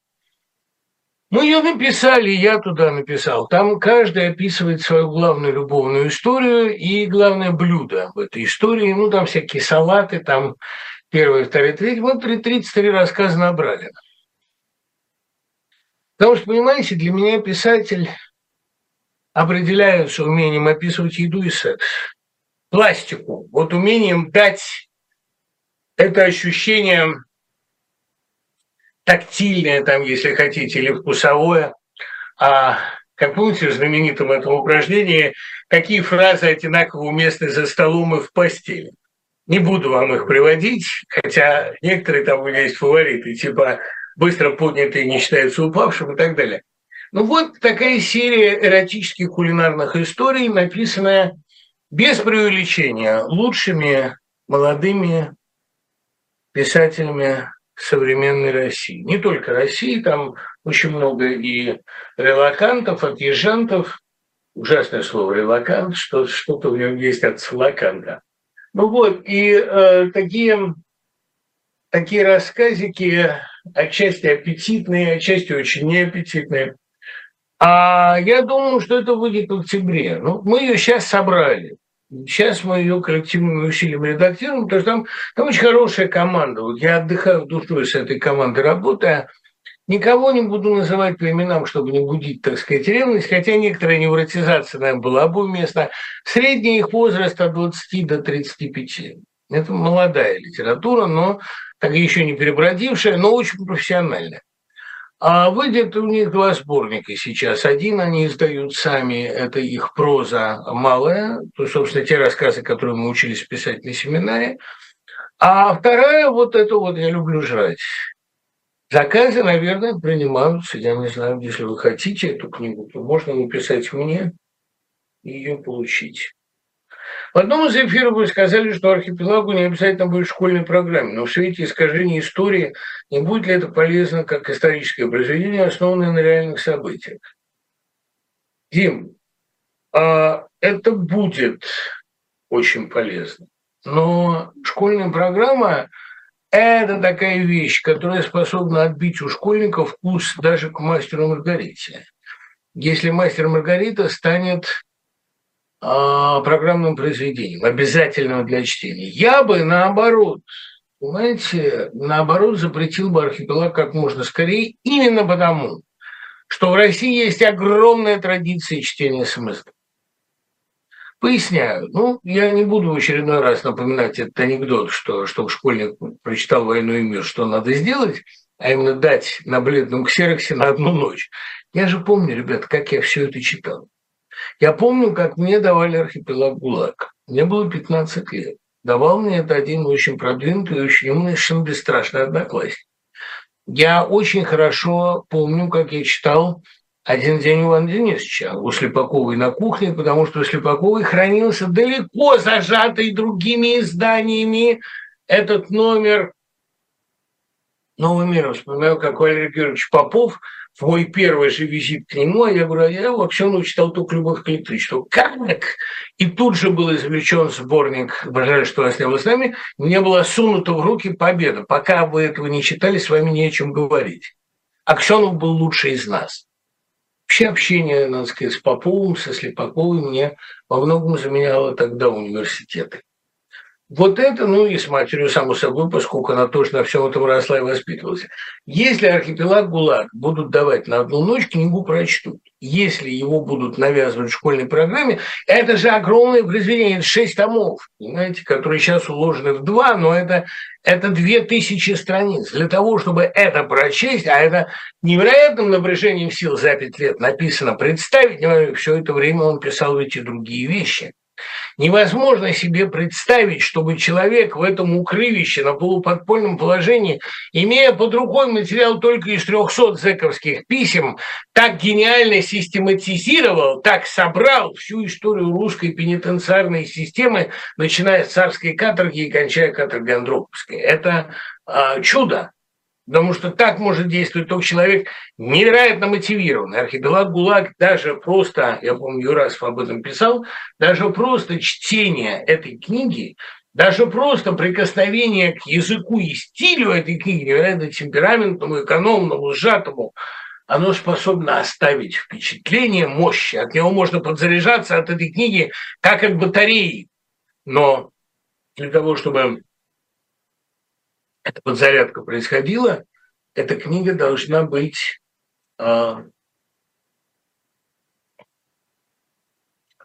мы ее написали, я туда написал. Там каждый описывает свою главную любовную историю и главное блюдо в этой истории. Ну, там всякие салаты, там первый, второй, третий. Вот 33 рассказа набрали. Потому что, понимаете, для меня писатель определяются умением описывать еду и секс. Пластику. Вот умением дать это ощущение тактильное, там, если хотите, или вкусовое. А как помните в знаменитом этом упражнении, какие фразы одинаково уместны за столом и в постели. Не буду вам их приводить, хотя некоторые там у меня есть фавориты, типа «быстро поднятые не считаются упавшим» и так далее. Ну вот такая серия эротических кулинарных историй, написанная без преувеличения лучшими молодыми писателями современной России. Не только России, там очень много и релакантов, отъезжантов. Ужасное слово релакант, что, что-то в нем есть от слаканта. Ну вот, и э, такие, такие рассказики отчасти аппетитные, отчасти очень неаппетитные. А я думаю, что это выйдет в октябре. Ну, мы ее сейчас собрали. Сейчас мы ее коллективными усилиями редактируем, потому что там, там очень хорошая команда. Вот я отдыхаю душой с этой командой, работая. Никого не буду называть по именам, чтобы не будить, так сказать, ревность, хотя некоторая невротизация, наверное, была бы уместна. Средний их возраст от 20 до 35. Это молодая литература, но так еще не перебродившая, но очень профессиональная. А выйдет у них два сборника сейчас. Один они издают сами, это их проза малая, то, собственно, те рассказы, которые мы учились писать на семинаре. А вторая, вот это вот «Я люблю жрать». Заказы, наверное, принимаются. Я не знаю, если вы хотите эту книгу, то можно написать мне и ее получить. В одном из эфиров вы сказали, что архипелагу не обязательно будет в школьной программе, но в свете искажения истории не будет ли это полезно как историческое произведение, основанное на реальных событиях? Дим, а это будет очень полезно. Но школьная программа – это такая вещь, которая способна отбить у школьников вкус даже к мастеру Маргарите. Если мастер Маргарита станет программным произведением, обязательным для чтения. Я бы наоборот, понимаете, наоборот запретил бы архипелаг как можно скорее, именно потому, что в России есть огромная традиция чтения смысла. Поясняю. Ну, я не буду в очередной раз напоминать этот анекдот, что чтобы школьник прочитал «Войну и мир», что надо сделать, а именно дать на бледном ксероксе на одну ночь. Я же помню, ребят, как я все это читал. Я помню, как мне давали архипелаг ГУЛАГ. Мне было 15 лет. Давал мне это один очень продвинутый очень умный, совершенно бесстрашный одноклассник. Я очень хорошо помню, как я читал «Один день Ивана Денисовича» у Слепаковой на кухне, потому что у Слепаковой хранился далеко зажатый другими изданиями этот номер «Новый мир». Вспоминаю, как Валерий Георгиевич Попов – в мой первый же визит к нему, а я говорю, а я ну, читал только «Любовь к электричеству». Как? И тут же был извлечен сборник «Жаль, что не было с нами». Мне была сунута в руки победа. Пока вы этого не читали, с вами не о чем говорить. Аксенов был лучший из нас. Вообще общение, надо сказать, с Поповым, со Слепаковым мне во многом заменяло тогда университеты. Вот это, ну и с матерью, само собой, поскольку она тоже на всем этом росла и воспитывалась. Если архипелаг ГУЛАГ будут давать на одну ночь, книгу прочтут. Если его будут навязывать в школьной программе, это же огромное произведение, это шесть томов, понимаете, которые сейчас уложены в два, но это, это две тысячи страниц. Для того, чтобы это прочесть, а это невероятным напряжением сил за пять лет написано, представить, все это время он писал эти другие вещи. Невозможно себе представить, чтобы человек в этом укрывище на полуподпольном положении, имея под рукой материал только из 300 зэковских писем, так гениально систематизировал, так собрал всю историю русской пенитенциарной системы, начиная с царской каторги и кончая каторгой Андроповской. Это э, чудо. Потому что так может действовать только человек невероятно мотивированный. Архипелаг ГУЛАГ даже просто, я помню, Юрасов об этом писал, даже просто чтение этой книги, даже просто прикосновение к языку и стилю этой книги, невероятно темпераментному, экономному, сжатому, оно способно оставить впечатление мощи. От него можно подзаряжаться от этой книги, как от батареи. Но для того, чтобы эта подзарядка происходила, эта книга должна быть э,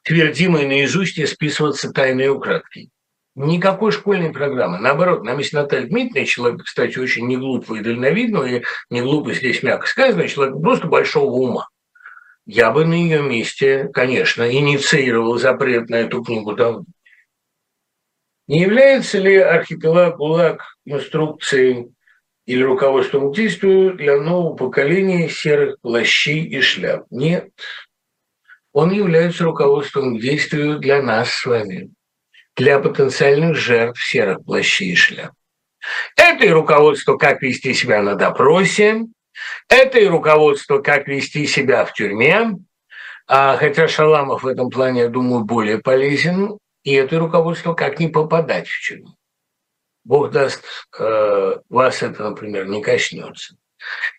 твердимой наизусть и списываться тайной украдкой. Никакой школьной программы. Наоборот, нам есть Наталья Дмитриевна, человек, кстати, очень не глупый и дальновидный, и не глупый здесь мягко сказано, человек просто большого ума. Я бы на ее месте, конечно, инициировал запрет на эту книгу давно. Не является ли архипелаг ГУЛАГ инструкцией или руководством к действию для нового поколения серых плащей и шляп? Нет. Он является руководством к действию для нас с вами, для потенциальных жертв серых плащей и шляп. Это и руководство, как вести себя на допросе, это и руководство, как вести себя в тюрьме, а, хотя Шаламов в этом плане, я думаю, более полезен, и это руководство, как не попадать в тюрьму. Бог даст, э, вас это, например, не коснется.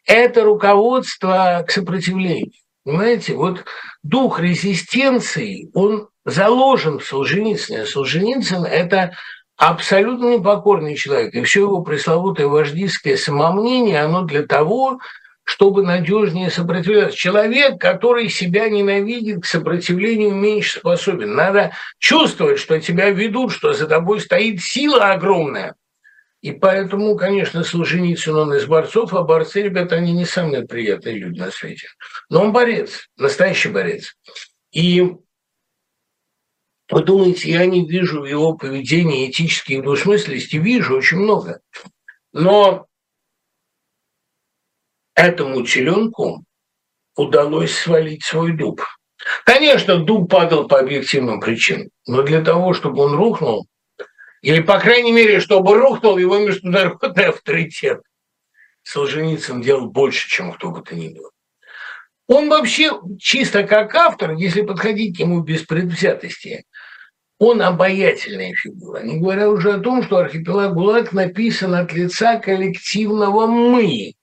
Это руководство к сопротивлению. Понимаете, вот дух резистенции, он заложен в Солженицыне. Солженицын – это абсолютно непокорный человек. И все его пресловутое вождистское самомнение, оно для того, чтобы надежнее сопротивляться. Человек, который себя ненавидит, к сопротивлению меньше способен. Надо чувствовать, что тебя ведут, что за тобой стоит сила огромная. И поэтому, конечно, Солженицын, он из борцов, а борцы, ребята, они не самые приятные люди на свете. Но он борец, настоящий борец. И вы думаете, я не вижу в его поведении этических двусмысленностей? Вижу очень много. Но этому теленку удалось свалить свой дуб. Конечно, дуб падал по объективным причинам, но для того, чтобы он рухнул, или, по крайней мере, чтобы рухнул его международный авторитет, Солженицын делал больше, чем кто бы то ни было. Он вообще чисто как автор, если подходить к нему без предвзятости, он обаятельная фигура. Не говоря уже о том, что архипелаг ГУЛАГ написан от лица коллективного «мы»,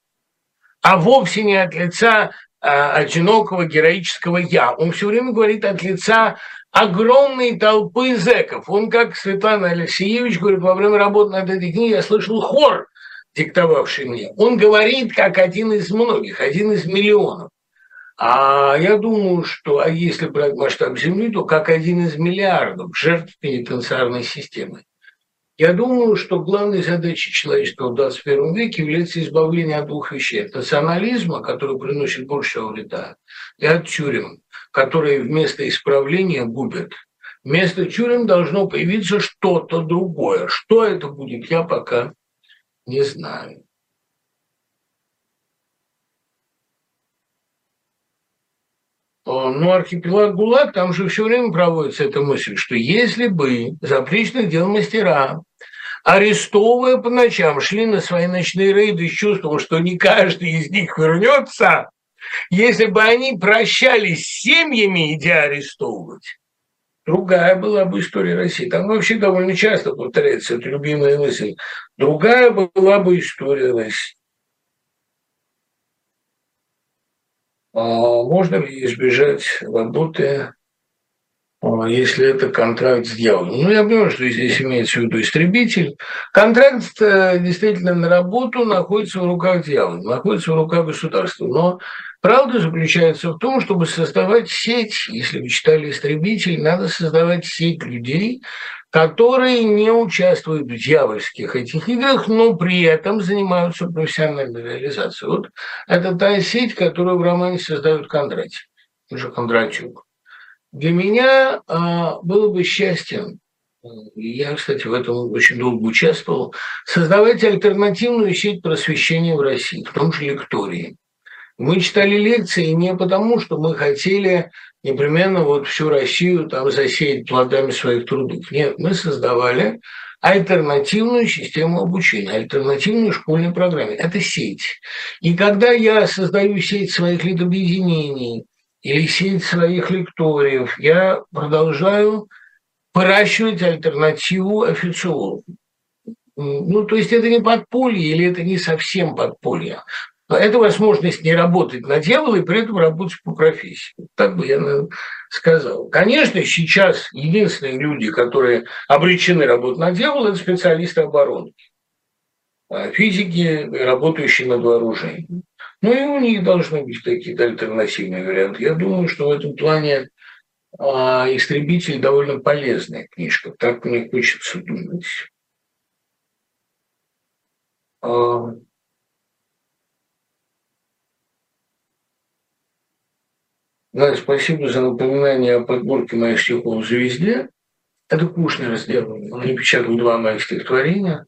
а вовсе не от лица а, одинокого героического «я». Он все время говорит от лица огромной толпы зэков. Он, как Светлана Алексеевич говорит, во время работы над этой книгой я слышал хор, диктовавший мне. Он говорит, как один из многих, один из миллионов. А я думаю, что а если брать масштаб Земли, то как один из миллиардов жертв пенитенциарной системы. Я думаю, что главной задачей человечества в 21 веке является избавление от двух вещей. От национализма, который приносит больше всего вреда, и от тюрем, которые вместо исправления губят. Вместо тюрем должно появиться что-то другое. Что это будет, я пока не знаю. Ну, архипелаг ГУЛАГ, там же все время проводится эта мысль, что если бы запрещенных дел мастера, арестовывая по ночам, шли на свои ночные рейды с чувством, что не каждый из них вернется, если бы они прощались с семьями, идя арестовывать, другая была бы история России. Там вообще довольно часто повторяется эта любимая мысль. Другая была бы история России. Можно ли избежать работы, а, если это контракт с дьяволом? Ну, я понимаю, что здесь имеется в виду истребитель. Контракт э, действительно на работу находится в руках дьявола, находится в руках государства. Но правда заключается в том, чтобы создавать сеть, если вы читали «Истребитель», надо создавать сеть людей, которые не участвуют в дьявольских этих играх, но при этом занимаются профессиональной реализацией. Вот это та сеть, которую в романе создают Кондратьев, уже Кондратюк. Для меня а, было бы счастьем, я, кстати, в этом очень долго участвовал, создавать альтернативную сеть просвещения в России, в том же лектории. Мы читали лекции не потому, что мы хотели непременно вот всю Россию там засеять плодами своих трудов. Нет, мы создавали альтернативную систему обучения, альтернативную школьную программу. Это сеть. И когда я создаю сеть своих литобъединений или сеть своих лекториев, я продолжаю выращивать альтернативу официозу. Ну, то есть это не подполье или это не совсем подполье. Это возможность не работать на дьявола и при этом работать по профессии. Так бы я наверное, сказал. Конечно, сейчас единственные люди, которые обречены работать на дьявола, это специалисты обороны. А физики, работающие над вооружением. Ну и у них должны быть какие-то альтернативные варианты. Я думаю, что в этом плане а, «Истребитель» довольно полезная книжка. Так мне хочется думать. Надя, спасибо за напоминание о подборке моих стихов «Звезде». Это Кушнер сделал. Он напечатал два моих стихотворения.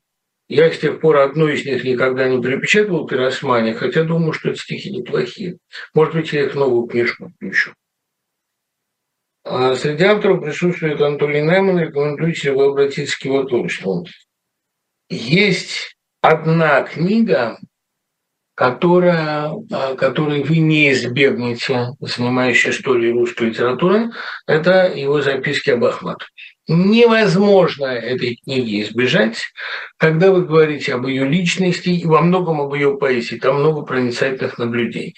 Я с тех пор одно из них никогда не перепечатывал в пиросмане, хотя думаю, что эти стихи неплохие. Может быть, я их новую книжку включу. А среди авторов присутствует Анатолий Найман. Рекомендуйте его обратиться к его творчеству. Есть одна книга, которая, а, которой вы не избегнете, занимающей историей русской литературы, это его записки об Ахматове. Невозможно этой книги избежать, когда вы говорите об ее личности и во многом об ее поэзии. Там много проницательных наблюдений.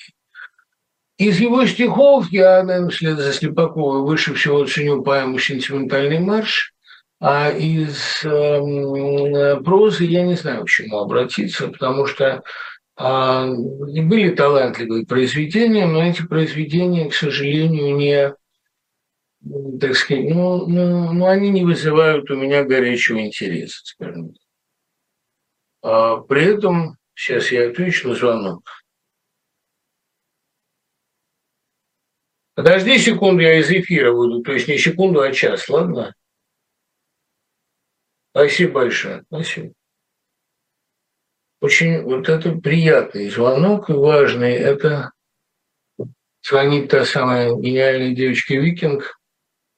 Из его стихов я, наверное, вслед за Слепаковой выше всего ценю поэму «Сентиментальный марш», а из э, прозы я не знаю, к чему обратиться, потому что а, были талантливые произведения, но эти произведения, к сожалению, не, так сказать, ну, ну, ну они не вызывают у меня горячего интереса, скажем так. А при этом, сейчас я отвечу на звонок. Подожди секунду, я из эфира выйду, то есть не секунду, а час, ладно? Спасибо большое, спасибо. Очень вот это приятный звонок и важный. Это звонит та самая гениальная девочка Викинг,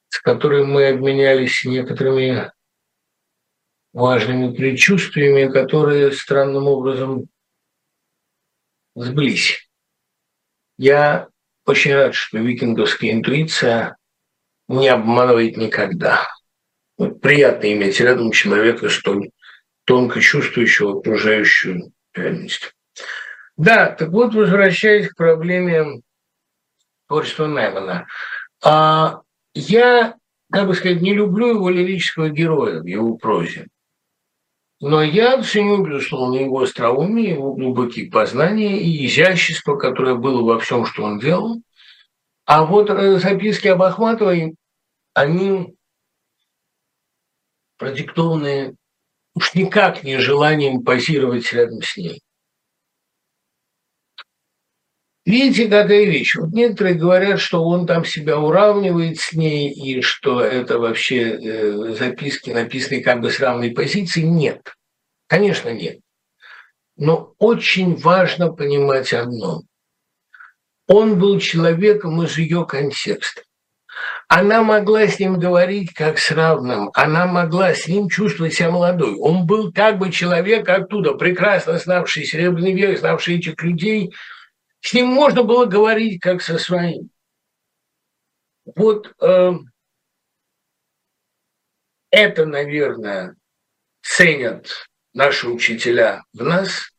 с которой мы обменялись некоторыми важными предчувствиями, которые странным образом сблизь. Я очень рад, что викинговская интуиция не обманывает никогда. Вот приятно иметь рядом человека столь тонко чувствующего окружающую реальность. Да, так вот, возвращаясь к проблеме творчества Наймана. А, я, как бы сказать, не люблю его лирического героя в его прозе. Но я ценю, безусловно, его остроумие, его глубокие познания и изящество, которое было во всем, что он делал. А вот э, записки об Ахматовой, они продиктованы уж никак не желанием позировать рядом с ней. Видите, какая. Вот некоторые говорят, что он там себя уравнивает с ней, и что это вообще э, записки, написанные как бы с равной позиции. Нет. Конечно, нет. Но очень важно понимать одно. Он был человеком из ее контекста. Она могла с ним говорить как с равным, она могла с ним чувствовать себя молодой. Он был как бы человек оттуда, прекрасно знавший Серебряный век, знавший этих людей. С ним можно было говорить как со своим. Вот э, это, наверное, ценят наши учителя в нас,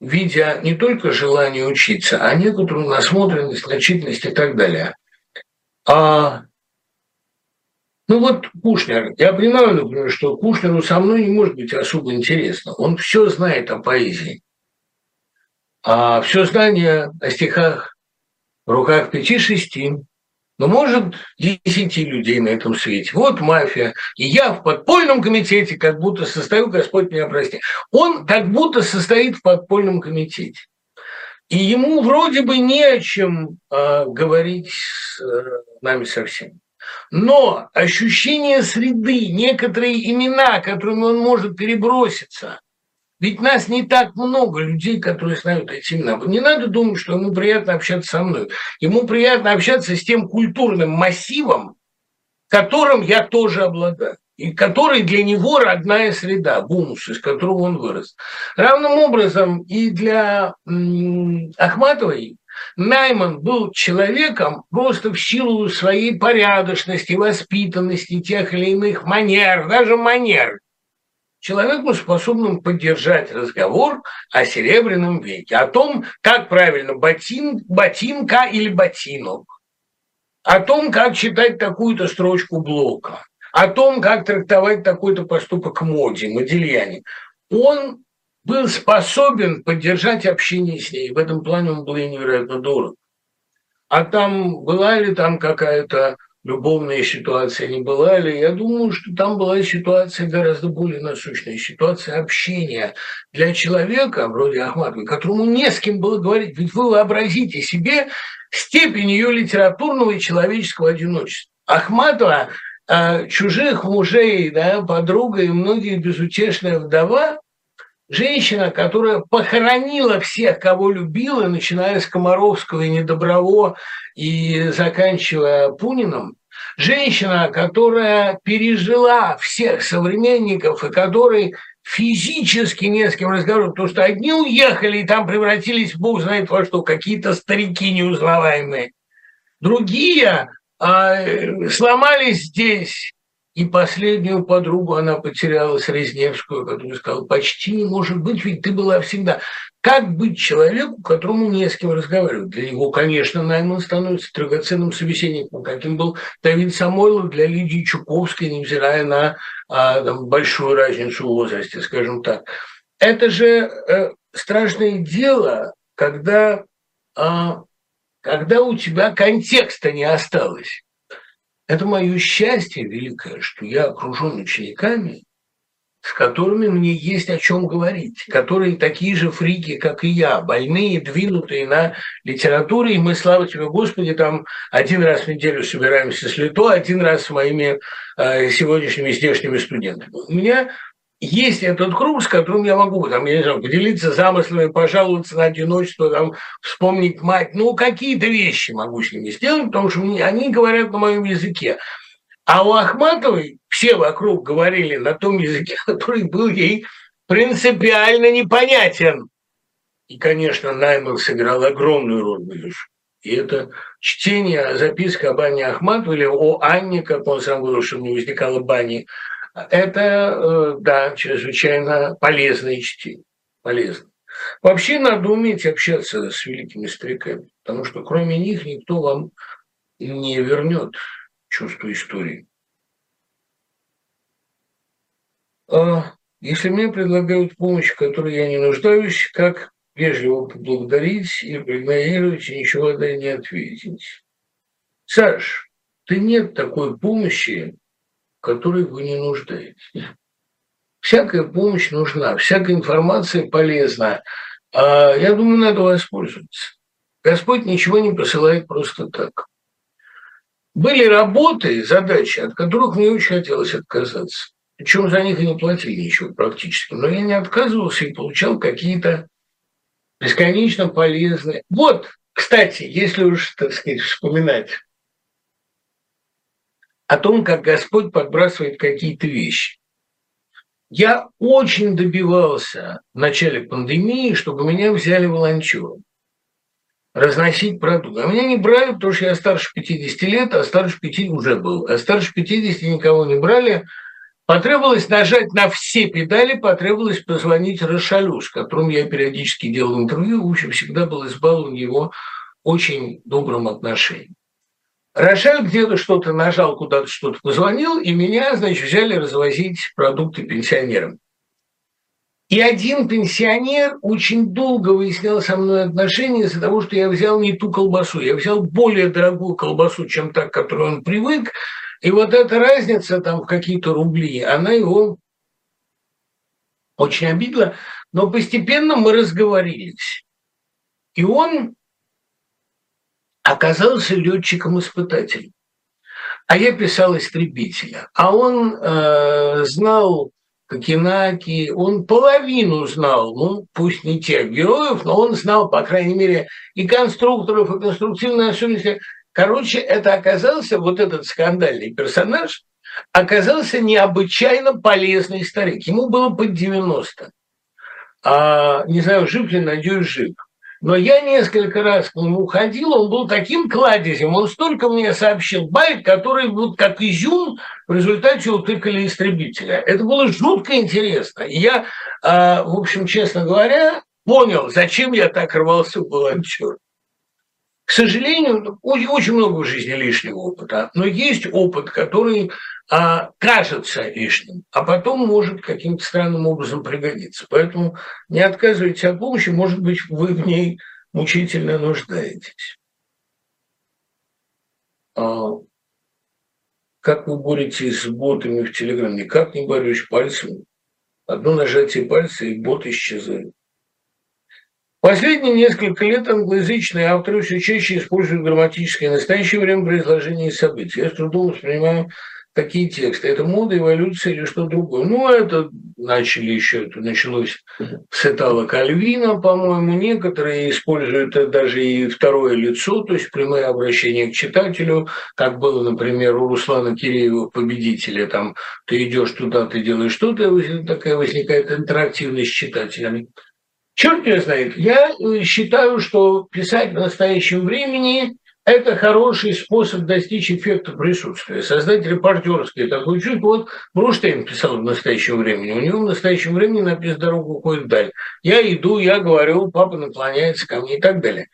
видя не только желание учиться, а некоторую насмотренность, значительность и так далее. А ну вот Кушнер, я понимаю, например, что Кушнеру со мной не может быть особо интересно. Он все знает о поэзии. А все знание о стихах в руках пяти-шести, но может десяти людей на этом свете. Вот мафия. И я в подпольном комитете как будто состою, Господь меня прости. Он как будто состоит в подпольном комитете. И ему вроде бы не о чем э, говорить с э, нами совсем. Но ощущение среды, некоторые имена, которыми он может переброситься, ведь нас не так много людей, которые знают эти имена. Не надо думать, что ему приятно общаться со мной. Ему приятно общаться с тем культурным массивом, которым я тоже обладаю и который для него родная среда, бунус, из которого он вырос. Равным образом и для Ахматовой Найман был человеком просто в силу своей порядочности, воспитанности, тех или иных манер, даже манер, человеком, способным поддержать разговор о Серебряном веке, о том, как правильно ботин, ботинка или ботинок, о том, как читать такую-то строчку блока, о том, как трактовать такой-то поступок моде, Модельяне. Он был способен поддержать общение с ней. В этом плане он был ей невероятно дорог. А там была ли там какая-то любовная ситуация, не была ли? Я думаю, что там была ситуация гораздо более насущная, ситуация общения для человека, вроде Ахматовой, которому не с кем было говорить. Ведь вы вообразите себе степень ее литературного и человеческого одиночества. Ахматова э, чужих мужей, да, подруга и многие безутешная вдова, Женщина, которая похоронила всех, кого любила, начиная с Комаровского и Недоброво и заканчивая Пуниным. Женщина, которая пережила всех современников и которой физически не с кем разговаривать, потому что одни уехали и там превратились, бог знает во что, какие-то старики неузнаваемые. Другие а, сломались здесь, и последнюю подругу она потеряла, Срезневскую, которая сказала, почти не может быть, ведь ты была всегда. Как быть человеку, которому не с кем разговаривать? Для него, конечно, Найман становится драгоценным собеседником, каким был Давид Самойлов для Лидии Чуковской, невзирая на а, там, большую разницу в возрасте, скажем так. Это же э, страшное дело, когда, а, когда у тебя контекста не осталось. Это мое счастье великое, что я окружен учениками, с которыми мне есть о чем говорить, которые такие же фрики, как и я, больные, двинутые на литературе, и мы, слава тебе, Господи, там один раз в неделю собираемся с Лито, один раз с моими э, сегодняшними здешними студентами. У меня есть этот круг, с которым я могу там, я не знаю, поделиться замыслами, пожаловаться на одиночество, там, вспомнить мать, ну, какие-то вещи могу с ними сделать, потому что они говорят на моем языке. А у Ахматовой все вокруг говорили на том языке, который был ей принципиально непонятен. И, конечно, Найман сыграл огромную роль в ее И это чтение записка об Анне Ахматовой или о Анне, как он сам говорил, что не возникало бани, это, э, да, чрезвычайно полезное чтение. Полезно. Вообще надо уметь общаться с великими стариками, потому что кроме них никто вам не вернет чувство истории. А если мне предлагают помощь, в которой я не нуждаюсь, как вежливо поблагодарить или проигнорировать и ничего да не ответить? Саш, ты нет такой помощи, в которой вы не нуждаетесь. Всякая помощь нужна, всякая информация полезна. А я думаю, надо воспользоваться. Господь ничего не посылает просто так. Были работы, задачи, от которых мне очень хотелось отказаться. Причем за них и не платили ничего практически. Но я не отказывался и получал какие-то бесконечно полезные. Вот, кстати, если уж, так сказать, вспоминать о том, как Господь подбрасывает какие-то вещи. Я очень добивался в начале пандемии, чтобы меня взяли волонтером разносить продукты. А меня не брали, потому что я старше 50 лет, а старше 50 уже был. А старше 50 никого не брали. Потребовалось нажать на все педали, потребовалось позвонить Рошалю, с которым я периодически делал интервью, в общем, всегда был избалован его очень добрым отношением. Рошаль где-то что-то нажал, куда-то что-то позвонил, и меня, значит, взяли развозить продукты пенсионерам. И один пенсионер очень долго выяснял со мной отношения из-за того, что я взял не ту колбасу. Я взял более дорогую колбасу, чем та, к которой он привык. И вот эта разница там в какие-то рубли, она его очень обидела. Но постепенно мы разговорились. И он оказался летчиком-испытателем. А я писал истребителя. А он э, знал Кокенаки, он половину знал, ну, пусть не тех героев, но он знал, по крайней мере, и конструкторов, и конструктивные особенности. Короче, это оказался, вот этот скандальный персонаж, оказался необычайно полезный старик. Ему было под 90. А, не знаю, жив ли, надеюсь, жив. Но я несколько раз к нему ходил, он был таким кладезем, он столько мне сообщил байт, который вот как изюм в результате утыкали истребителя. Это было жутко интересно. И я, а, в общем, честно говоря, понял, зачем я так рвался в волонтер. К сожалению, очень, очень много в жизни лишнего опыта, но есть опыт, который кажется лишним, а потом может каким-то странным образом пригодиться. Поэтому не отказывайте от помощи, может быть, вы в ней мучительно нуждаетесь. А, как вы боретесь с ботами в Телеграме? Никак не борюсь пальцем. Одно нажатие пальца, и бот исчезает. Последние несколько лет англоязычные авторы все чаще используют грамматическое настоящее время изложении событий. Я с трудом воспринимаю такие тексты. Это мода, эволюция или что другое. Ну, это начали еще, это началось с Этала Кальвина, по-моему. Некоторые используют даже и второе лицо, то есть прямое обращение к читателю, как было, например, у Руслана Киреева, победителя, там, ты идешь туда, ты делаешь что-то, такая возникает интерактивность с читателями. Черт не знает, я считаю, что писать в настоящем времени – это хороший способ достичь эффекта присутствия, создать репортерское такое чувство. Вот Бруштейн писал в настоящем времени, у него в настоящем времени написано «Дорога уходит вдаль». Я иду, я говорю, папа наклоняется ко мне и так далее.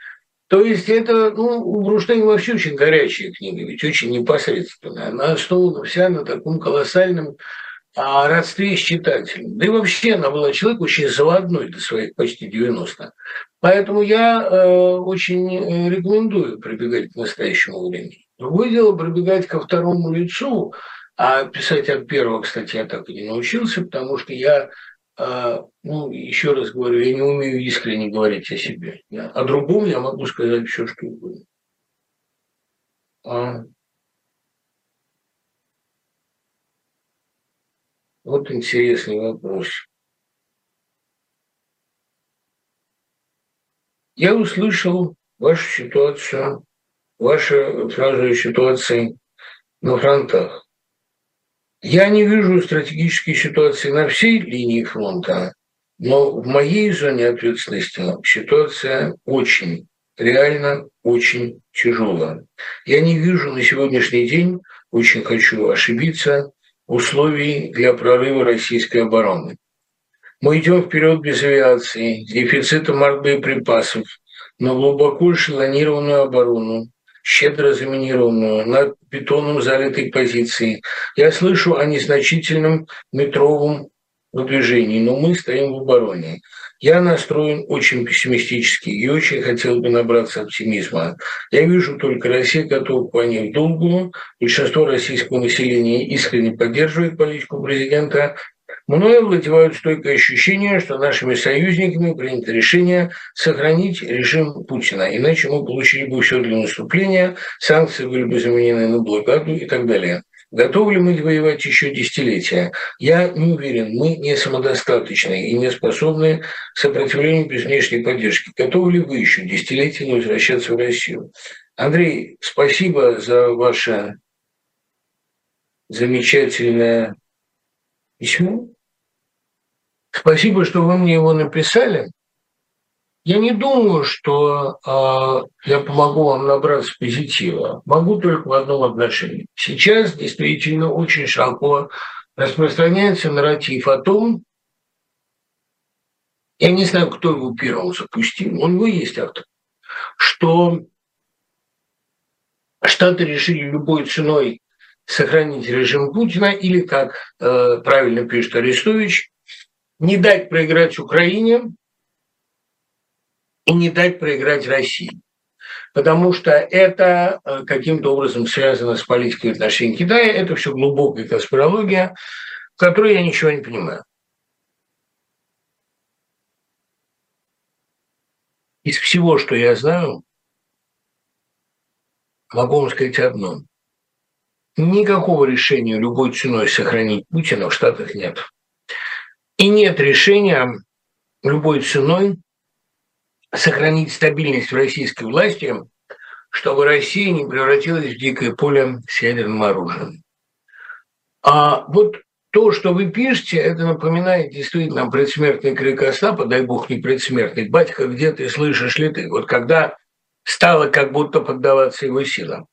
То есть это, ну, у Бруштейна вообще очень горячая книга, ведь очень непосредственная. Она основана вся на таком колоссальном о родстве с читателем. Да и вообще она была человек очень заводной до своих почти 90. Поэтому я э, очень э, рекомендую прибегать к настоящему времени. Другое дело прибегать ко второму лицу, а писать от первого, кстати, я так и не научился, потому что я, э, ну, еще раз говорю, я не умею искренне говорить о себе. Я, о другом я могу сказать все, что угодно. А, Вот интересный вопрос. Я услышал вашу ситуацию, ваши фразы ситуации на фронтах. Я не вижу стратегической ситуации на всей линии фронта, но в моей зоне ответственности ситуация очень, реально очень тяжелая. Я не вижу на сегодняшний день, очень хочу ошибиться, условий для прорыва российской обороны. Мы идем вперед без авиации, с дефицитом артбоеприпасов, но глубоко эшелонированную оборону, щедро заминированную, на бетоном залитой позиции. Я слышу о незначительном метровом движении, но мы стоим в обороне. Я настроен очень пессимистически и очень хотел бы набраться оптимизма. Я вижу только Россия готова к войне в долгую. Большинство российского населения искренне поддерживает политику президента. Мною владевают стойкое ощущение, что нашими союзниками принято решение сохранить режим Путина, иначе мы получили бы все для наступления, санкции были бы заменены на блокаду и так далее. Готовы ли мы воевать еще десятилетия? Я не уверен, мы не самодостаточны и не способны сопротивлению без внешней поддержки. Готовы ли вы еще десятилетия не возвращаться в Россию? Андрей, спасибо за ваше замечательное письмо. Спасибо, что вы мне его написали. Я не думаю, что э, я помогу вам набраться позитива. Могу только в одном отношении. Сейчас действительно очень широко распространяется нарратив о том, я не знаю, кто его первым запустил, у него есть автор, что Штаты решили любой ценой сохранить режим Путина или, как э, правильно пишет Арестович, не дать проиграть Украине, и не дать проиграть России. Потому что это э, каким-то образом связано с политикой в отношении Китая. Это все глубокая конспирология, в которой я ничего не понимаю. Из всего, что я знаю, могу вам сказать одно. Никакого решения любой ценой сохранить Путина в Штатах нет. И нет решения любой ценой сохранить стабильность в российской власти, чтобы Россия не превратилась в дикое поле с ядерным оружием. А вот то, что вы пишете, это напоминает действительно предсмертный крик Остапа, дай бог не предсмертный. Батька, где ты слышишь ли ты? Вот когда стало как будто поддаваться его силам.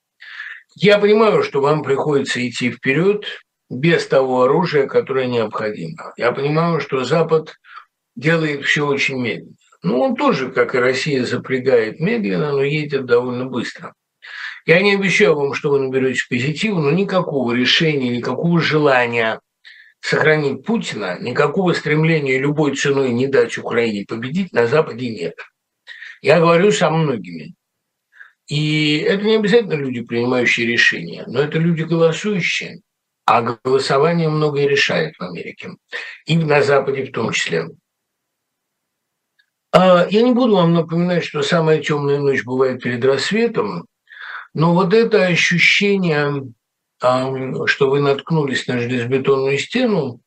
Я понимаю, что вам приходится идти вперед без того оружия, которое необходимо. Я понимаю, что Запад делает все очень медленно. Ну, он тоже, как и Россия, запрягает медленно, но едет довольно быстро. Я не обещаю вам, что вы наберете позитива, но никакого решения, никакого желания сохранить Путина, никакого стремления любой ценой не дать Украине победить на Западе нет. Я говорю со многими. И это не обязательно люди, принимающие решения, но это люди голосующие. А голосование многое решает в Америке. И на Западе в том числе. А я не буду вам напоминать, что самая темная ночь бывает перед рассветом, но вот это ощущение что вы наткнулись на железобетонную стену,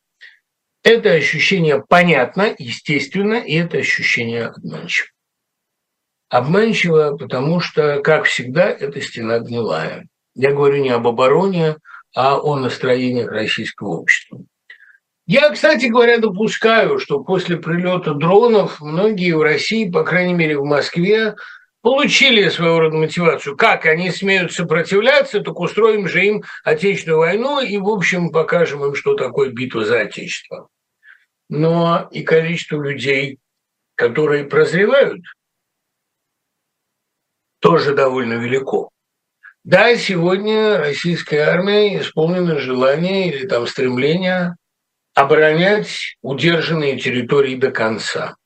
это ощущение понятно, естественно, и это ощущение обманчиво. Обманчиво, потому что, как всегда, эта стена гнилая. Я говорю не об обороне, а о настроениях российского общества. Я, кстати говоря, допускаю, что после прилета дронов многие в России, по крайней мере в Москве, получили своего рода мотивацию. Как они смеют сопротивляться, так устроим же им Отечественную войну и, в общем, покажем им, что такое битва за Отечество. Но и количество людей, которые прозревают, тоже довольно велико. Да, сегодня российская армия исполнена желание или там стремление оборонять удержанные территории до конца.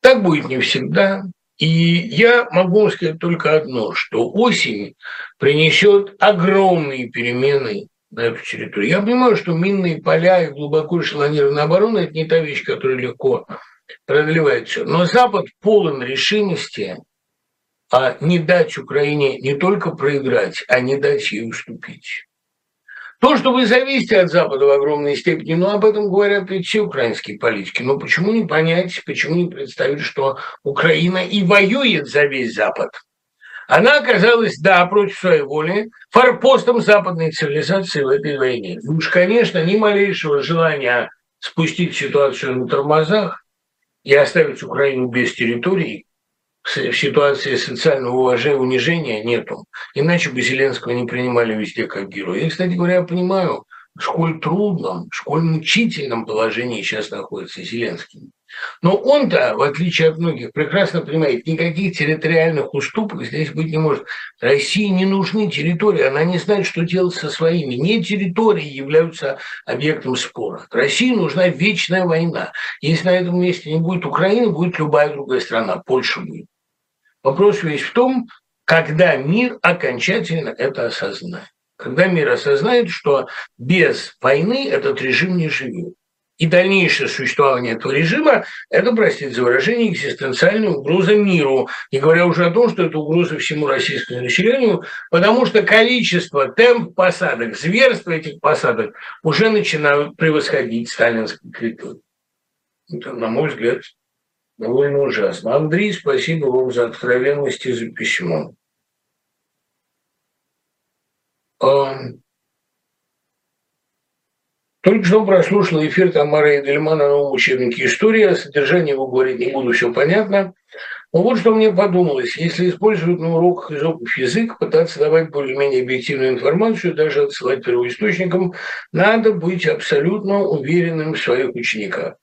Так будет не всегда. И я могу сказать только одно, что осень принесет огромные перемены на эту территорию. Я понимаю, что минные поля и глубоко эшелонированная оборона – это не та вещь, которая легко продлевает все. Но Запад полон решимости а не дать Украине не только проиграть, а не дать ей уступить. То, что вы зависите от Запада в огромной степени, ну, об этом говорят ведь все украинские политики. Но почему не понять, почему не представить, что Украина и воюет за весь Запад? Она оказалась, да, против своей воли, форпостом западной цивилизации в этой войне. И уж, конечно, ни малейшего желания спустить ситуацию на тормозах и оставить Украину без территории в ситуации социального уважения, унижения нету. Иначе бы Зеленского не принимали везде как героя. Я, кстати говоря, понимаю, в сколь трудном, в сколь мучительном положении сейчас находится Зеленский. Но он-то, в отличие от многих, прекрасно понимает, никаких территориальных уступок здесь быть не может. России не нужны территории, она не знает, что делать со своими. Не территории являются объектом спора. России нужна вечная война. Если на этом месте не будет Украины, будет любая другая страна, Польша будет. Вопрос весь в том, когда мир окончательно это осознает. Когда мир осознает, что без войны этот режим не живет. И дальнейшее существование этого режима – это, простите за выражение, экзистенциальная угроза миру. Не говоря уже о том, что это угроза всему российскому населению, потому что количество, темп посадок, зверство этих посадок уже начинают превосходить сталинский критерий. Это, на мой взгляд, довольно ужасно. Андрей, спасибо вам за откровенность и за письмо. Только что прослушал эфир Тамары Эдельмана на учебнике истории. О содержании его говорить не буду, все понятно. Но вот что мне подумалось. Если использовать на уроках изопов язык, пытаться давать более-менее объективную информацию, даже отсылать первоисточникам, надо быть абсолютно уверенным в своих учениках.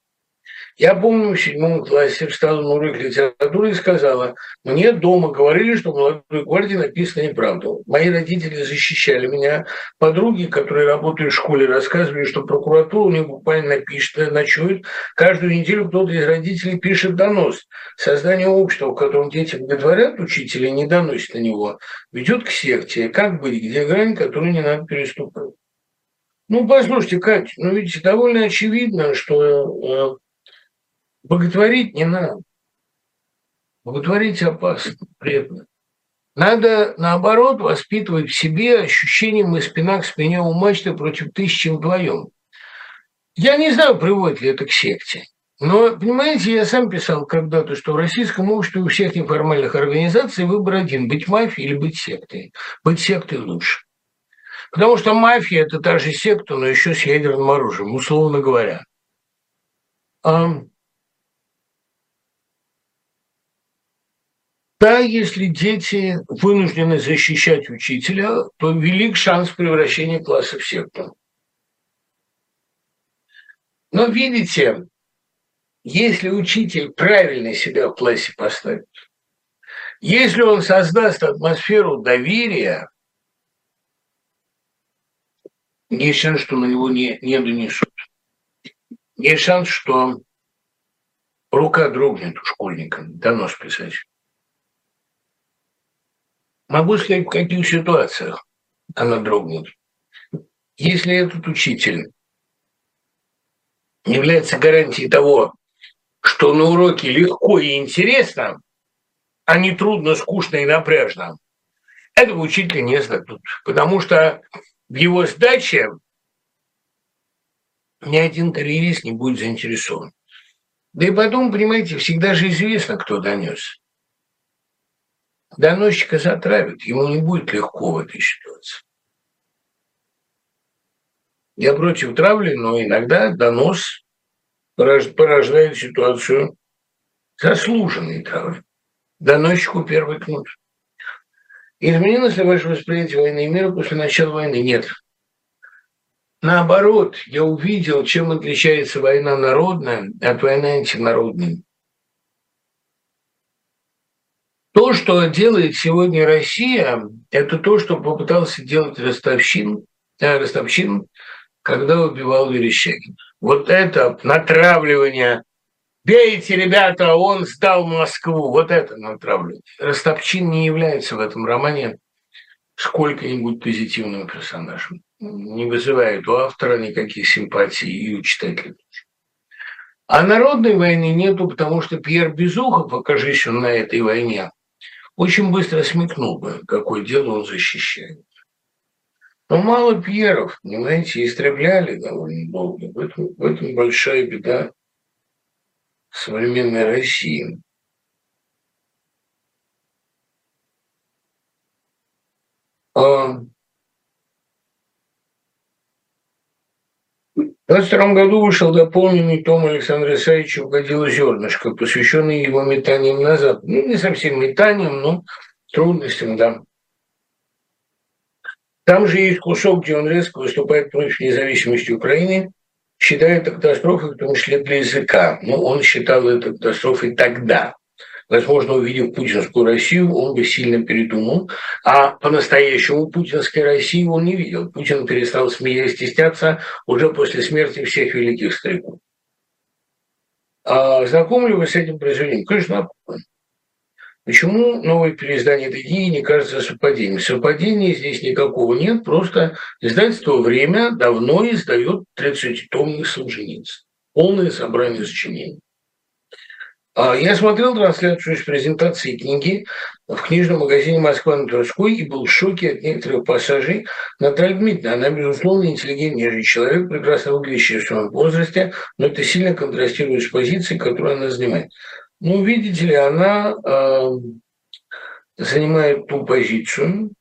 Я помню, в седьмом классе встала на урок литературы и сказала, мне дома говорили, что в «Молодой гвардии» написано неправду. Мои родители защищали меня. Подруги, которые работают в школе, рассказывали, что прокуратура у них буквально пишет, ночует. Каждую неделю кто-то из родителей пишет донос. Создание общества, в котором дети боготворят учителя, не доносит на него, ведет к секте. Как быть, где грань, которую не надо переступать? Ну, послушайте, Катя, ну ведь довольно очевидно, что э, Боготворить не надо. Боготворить опасно, вредно. Надо, наоборот, воспитывать в себе ощущение «мы спина к спине у мачты против тысячи вдвоем». Я не знаю, приводит ли это к секте. Но, понимаете, я сам писал когда-то, что в российском обществе у всех неформальных организаций выбор один – быть мафией или быть сектой. Быть сектой лучше. Потому что мафия – это та же секта, но еще с ядерным оружием, условно говоря. Да, если дети вынуждены защищать учителя, то велик шанс превращения класса в секту. Но видите, если учитель правильно себя в классе поставит, если он создаст атмосферу доверия, есть шанс, что на него не, не донесут. Есть шанс, что рука дрогнет у школьника, донос писать. Могу сказать, в каких ситуациях она дрогнет. Если этот учитель является гарантией того, что на уроке легко и интересно, а не трудно, скучно и напряжно, этого учителя не сдадут. Потому что в его сдаче ни один карьерист не будет заинтересован. Да и потом, понимаете, всегда же известно, кто донес. Доносчика затравят, ему не будет легко в этой ситуации. Я против травли, но иногда донос порождает ситуацию заслуженной травли. Доносчику первый кнут. Изменилось ли ваше восприятие войны и мира после начала войны? Нет. Наоборот, я увидел, чем отличается война народная от войны антинародной. То, что делает сегодня Россия, это то, что попытался делать Ростовщин, э, Ростовщин когда убивал Верещагин. Вот это натравливание «Бейте, ребята, он сдал Москву!» Вот это натравливание. Ростовчин не является в этом романе сколько-нибудь позитивным персонажем. Не вызывает у автора никаких симпатий и у читателя. А народной войны нету, потому что Пьер Безухов, окажись он на этой войне, очень быстро смекнул бы, какое дело он защищает. Но мало Пьеров, понимаете, истребляли довольно долго. В этом, в этом большая беда современной России. А в 22 году вышел дополненный том Александра Исаевича «Угодило зернышко», посвященный его метаниям назад. Ну, не совсем метаниям, но трудностям, да. Там же есть кусок, где он резко выступает против независимости Украины, считает это катастрофой, в том числе для языка. Но он считал это катастрофой тогда. Возможно, увидев путинскую Россию, он бы сильно передумал. А по-настоящему путинской России он не видел. Путин перестал смеясь стесняться уже после смерти всех великих стариков. А знакомы ли вы с этим произведением? Конечно, Почему новое переиздание этой книги не кажется совпадением? Совпадения здесь никакого нет, просто издательство «Время» давно издает 30-томник Солженицын. Полное собрание сочинений. А, я смотрел трансляцию из презентации книги в книжном магазине «Москва на Тверской» и был в шоке от некоторых пассажей. Наталья Дмитриевна, она, безусловно, интеллигентнейший человек, прекрасно выглядящий в своем возрасте, но это сильно контрастирует с позицией, которую она занимает. Ну, видите ли, она э, занимает ту позицию,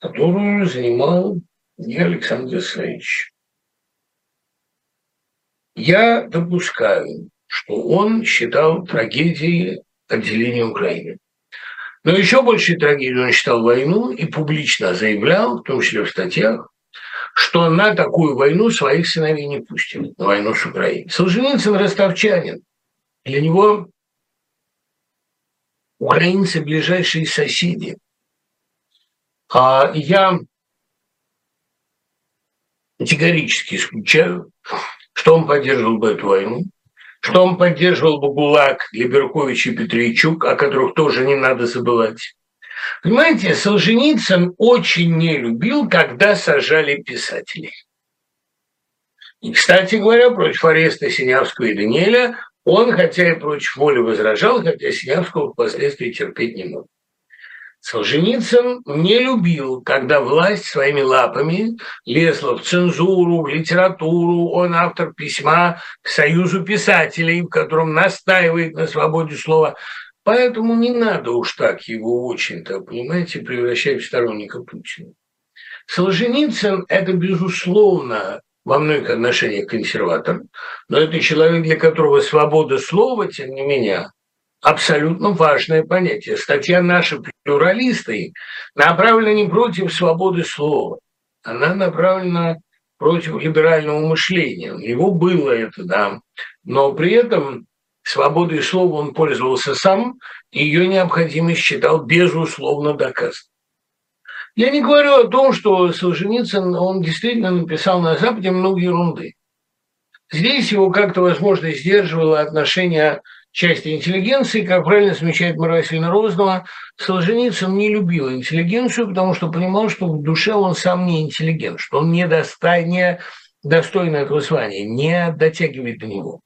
которую занимал не Александр Исаевич. Я допускаю, что он считал трагедией отделения Украины. Но еще больше трагедией он считал войну и публично заявлял, в том числе в статьях, что на такую войну своих сыновей не пустит, на войну с Украиной. Солженицын ростовчанин. Для него украинцы – ближайшие соседи. А я категорически исключаю, что он поддерживал бы эту войну, что он поддерживал бы ГУЛАГ, Либеркович и Петричук, о которых тоже не надо забывать. Понимаете, Солженицын очень не любил, когда сажали писателей. И, кстати говоря, против ареста Синявского и Даниэля он, хотя и против воли возражал, хотя Синявского впоследствии терпеть не мог. Солженицын не любил, когда власть своими лапами лезла в цензуру, в литературу. Он автор письма к Союзу писателей, в котором настаивает на свободе слова. Поэтому не надо уж так его очень-то, понимаете, превращать в сторонника Путина. Солженицын – это, безусловно, во многих отношениях консерватор, но это человек, для которого свобода слова, тем не менее, абсолютно важное понятие. Статья «Наши плюралисты» направлена не против свободы слова, она направлена против либерального мышления. У него было это, да, но при этом свободой слова он пользовался сам, и ее необходимость считал безусловно доказанной. Я не говорю о том, что Солженицын, он действительно написал на Западе много ерунды. Здесь его как-то, возможно, сдерживало отношение части интеллигенции, как правильно замечает Мария Васильевна Рознова, Солженицын не любил интеллигенцию, потому что понимал, что в душе он сам не интеллигент, что он не, доста... не достойный этого звания, не дотягивает до него.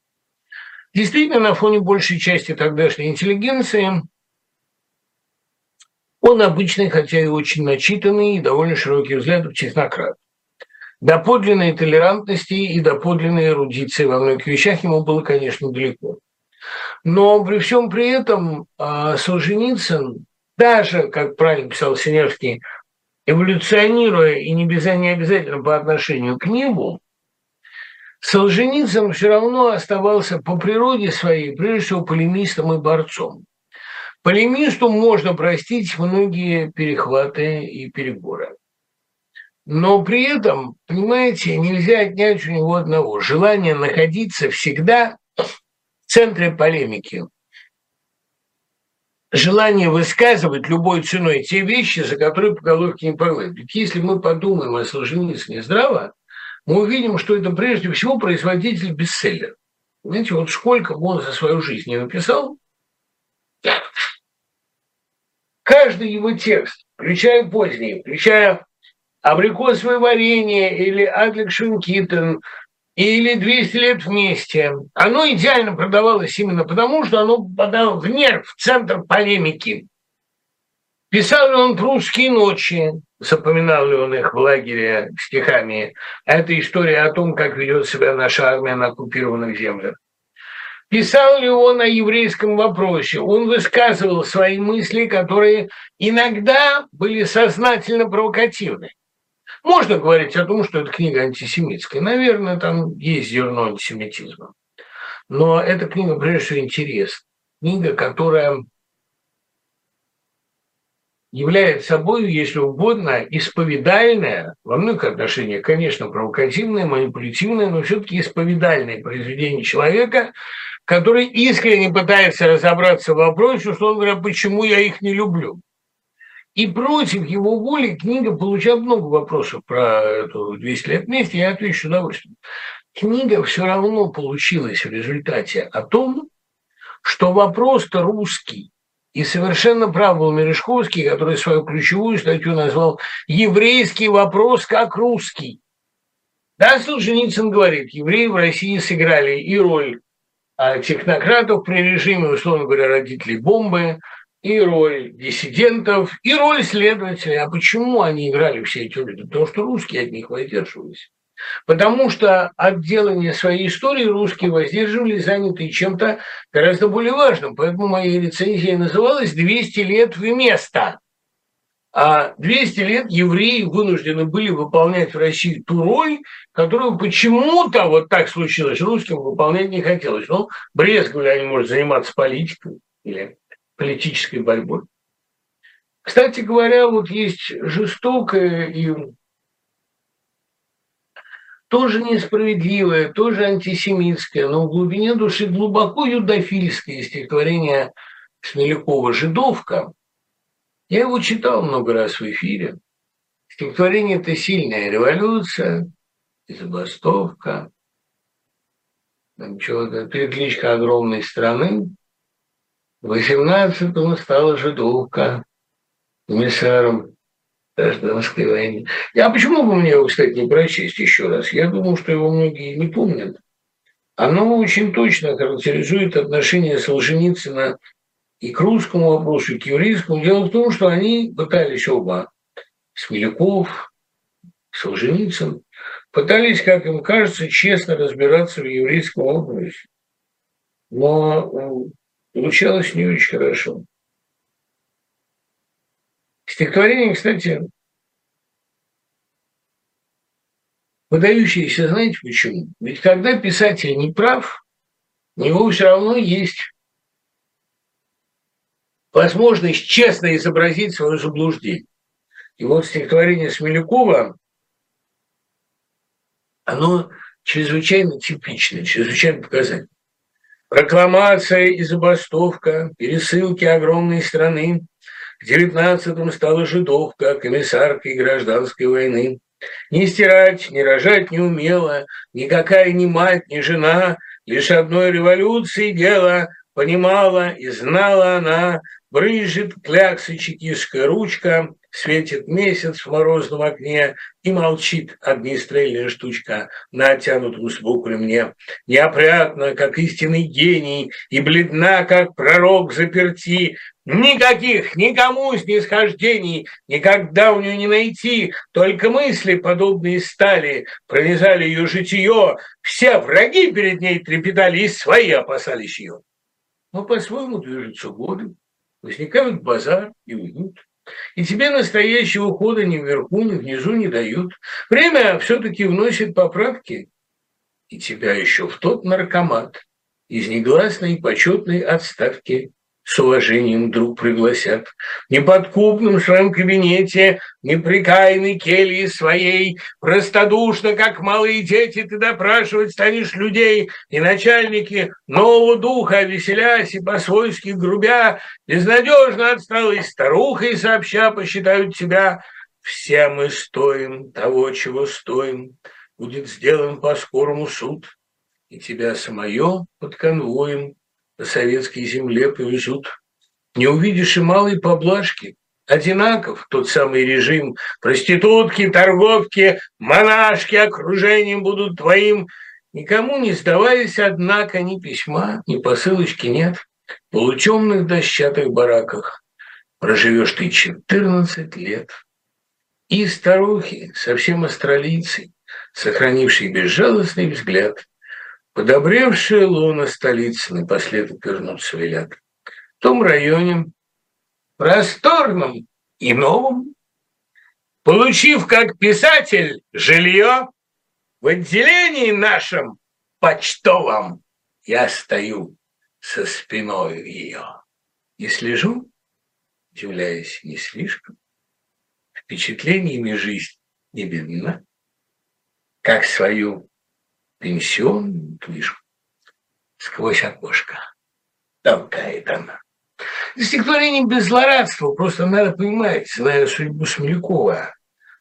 Действительно, на фоне большей части тогдашней интеллигенции Он обычный, хотя и очень начитанный, и довольно широкий взгляд технократ. До подлинной толерантности и до подлинной эрудиции во многих вещах ему было, конечно, далеко. Но при всем при этом а, Солженицын, даже, как правильно писал Синявский, эволюционируя и не, без, не обязательно по отношению к небу, Солженицын все равно оставался по природе своей, прежде всего, полемистом и борцом. Полемисту можно простить многие перехваты и переборы. Но при этом, понимаете, нельзя отнять у него одного – желание находиться всегда центре полемики. Желание высказывать любой ценой те вещи, за которые по головке не погладят. Ведь если мы подумаем о Солженицыне здраво, мы увидим, что это прежде всего производитель бестселлера. Знаете, вот сколько он за свою жизнь не написал, каждый его текст, включая поздние, включая абрикосовое варенье или Адлик Шункитен, или 200 лет вместе, оно идеально продавалось именно потому, что оно попадало в нерв, в центр полемики. Писал ли он прусские ночи, запоминал ли он их в лагере стихами. Это история о том, как ведет себя наша армия на оккупированных землях. Писал ли он о еврейском вопросе? Он высказывал свои мысли, которые иногда были сознательно провокативны. Можно говорить о том, что эта книга антисемитская. Наверное, там есть зерно антисемитизма. Но эта книга, прежде всего, интересна. Книга, которая является собой, если угодно, исповедальное, во многих отношениях, конечно, провокативное, манипулятивное, но все-таки исповедальное произведение человека, который искренне пытается разобраться в вопросе, он говорит, почему я их не люблю. И против его воли книга получала много вопросов про эту 200 лет вместе, я отвечу с удовольствием. Книга все равно получилась в результате о том, что вопрос-то русский. И совершенно прав был Мережковский, который свою ключевую статью назвал «Еврейский вопрос как русский». Да, Солженицын говорит, евреи в России сыграли и роль а, технократов при режиме, условно говоря, родителей бомбы, и роль диссидентов, и роль следователей. А почему они играли все эти роли? Потому что русские от них воздерживались. Потому что от делания своей истории русские воздерживались, занятые чем-то гораздо более важным. Поэтому моя рецензия называлась «200 лет вместо». А 200 лет евреи вынуждены были выполнять в России ту роль, которую почему-то вот так случилось, русским выполнять не хотелось. Ну, брезговали они, может, заниматься политикой или политической борьбой. Кстати говоря, вот есть жестокое и тоже несправедливое, тоже антисемитское, но в глубине души глубоко юдофильское стихотворение Смелякова «Жидовка». Я его читал много раз в эфире. Стихотворение – это сильная революция, забастовка, там перекличка огромной страны. В 18-м стала жидовка комиссаром гражданской войны. А почему бы мне его, кстати, не прочесть еще раз? Я думаю, что его многие не помнят. Оно очень точно характеризует отношение Солженицына и к русскому вопросу, и к еврейскому. Дело в том, что они пытались оба, Смеляков, Солженицын, пытались, как им кажется, честно разбираться в еврейском вопросе. Но Получалось не очень хорошо. Стихотворение, кстати, выдающееся, знаете почему? Ведь когда писатель не прав, у него все равно есть возможность честно изобразить свое заблуждение. И вот стихотворение Смелякова, оно чрезвычайно типичное, чрезвычайно показательное. Прокламация и забастовка, пересылки огромной страны. В девятнадцатом стала жидовка, комиссаркой гражданской войны. Ни стирать, ни рожать не умела, никакая ни мать, ни жена, Лишь одной революции дело, понимала и знала она, брызжет кляксы чекистская ручка, светит месяц в морозном окне, и молчит огнестрельная штучка на оттянутом сбоку ремне. Неопрятно, как истинный гений, и бледна, как пророк заперти, Никаких, никому снисхождений никогда у нее не найти, только мысли, подобные стали, пронизали ее житие, все враги перед ней трепетали, и свои опасались ее. Но по-своему движутся годы, возникают базар и уйдут. И тебе настоящего хода ни вверху, ни внизу не дают. Время все-таки вносит поправки, и тебя еще в тот наркомат из негласной почетной отставки с уважением друг пригласят. В неподкупном своем кабинете, неприкаянной келье своей, простодушно, как малые дети, ты допрашивать станешь людей, и начальники нового духа, веселясь и по-свойски грубя, безнадежно отсталой старухой сообща посчитают тебя. Все мы стоим того, чего стоим, будет сделан по-скорому суд, и тебя самое под конвоем по советской земле повезут. Не увидишь и малой поблажки. Одинаков тот самый режим. Проститутки, торговки, монашки окружением будут твоим. Никому не сдаваясь, однако, ни письма, ни посылочки нет. В полутемных дощатых бараках проживешь ты 14 лет. И старухи, совсем астралийцы, сохранившие безжалостный взгляд, Подобревшие луна столицы напоследок вернуться велят. В том районе, просторном и новом, получив как писатель жилье, в отделении нашем почтовом я стою со спиной ее и слежу, удивляясь не слишком, впечатлениями жизнь не бедна, как свою пенсионную книжку сквозь окошко. Толкает она. Стихотворение без злорадства, просто надо понимать, зная судьбу Смелякова.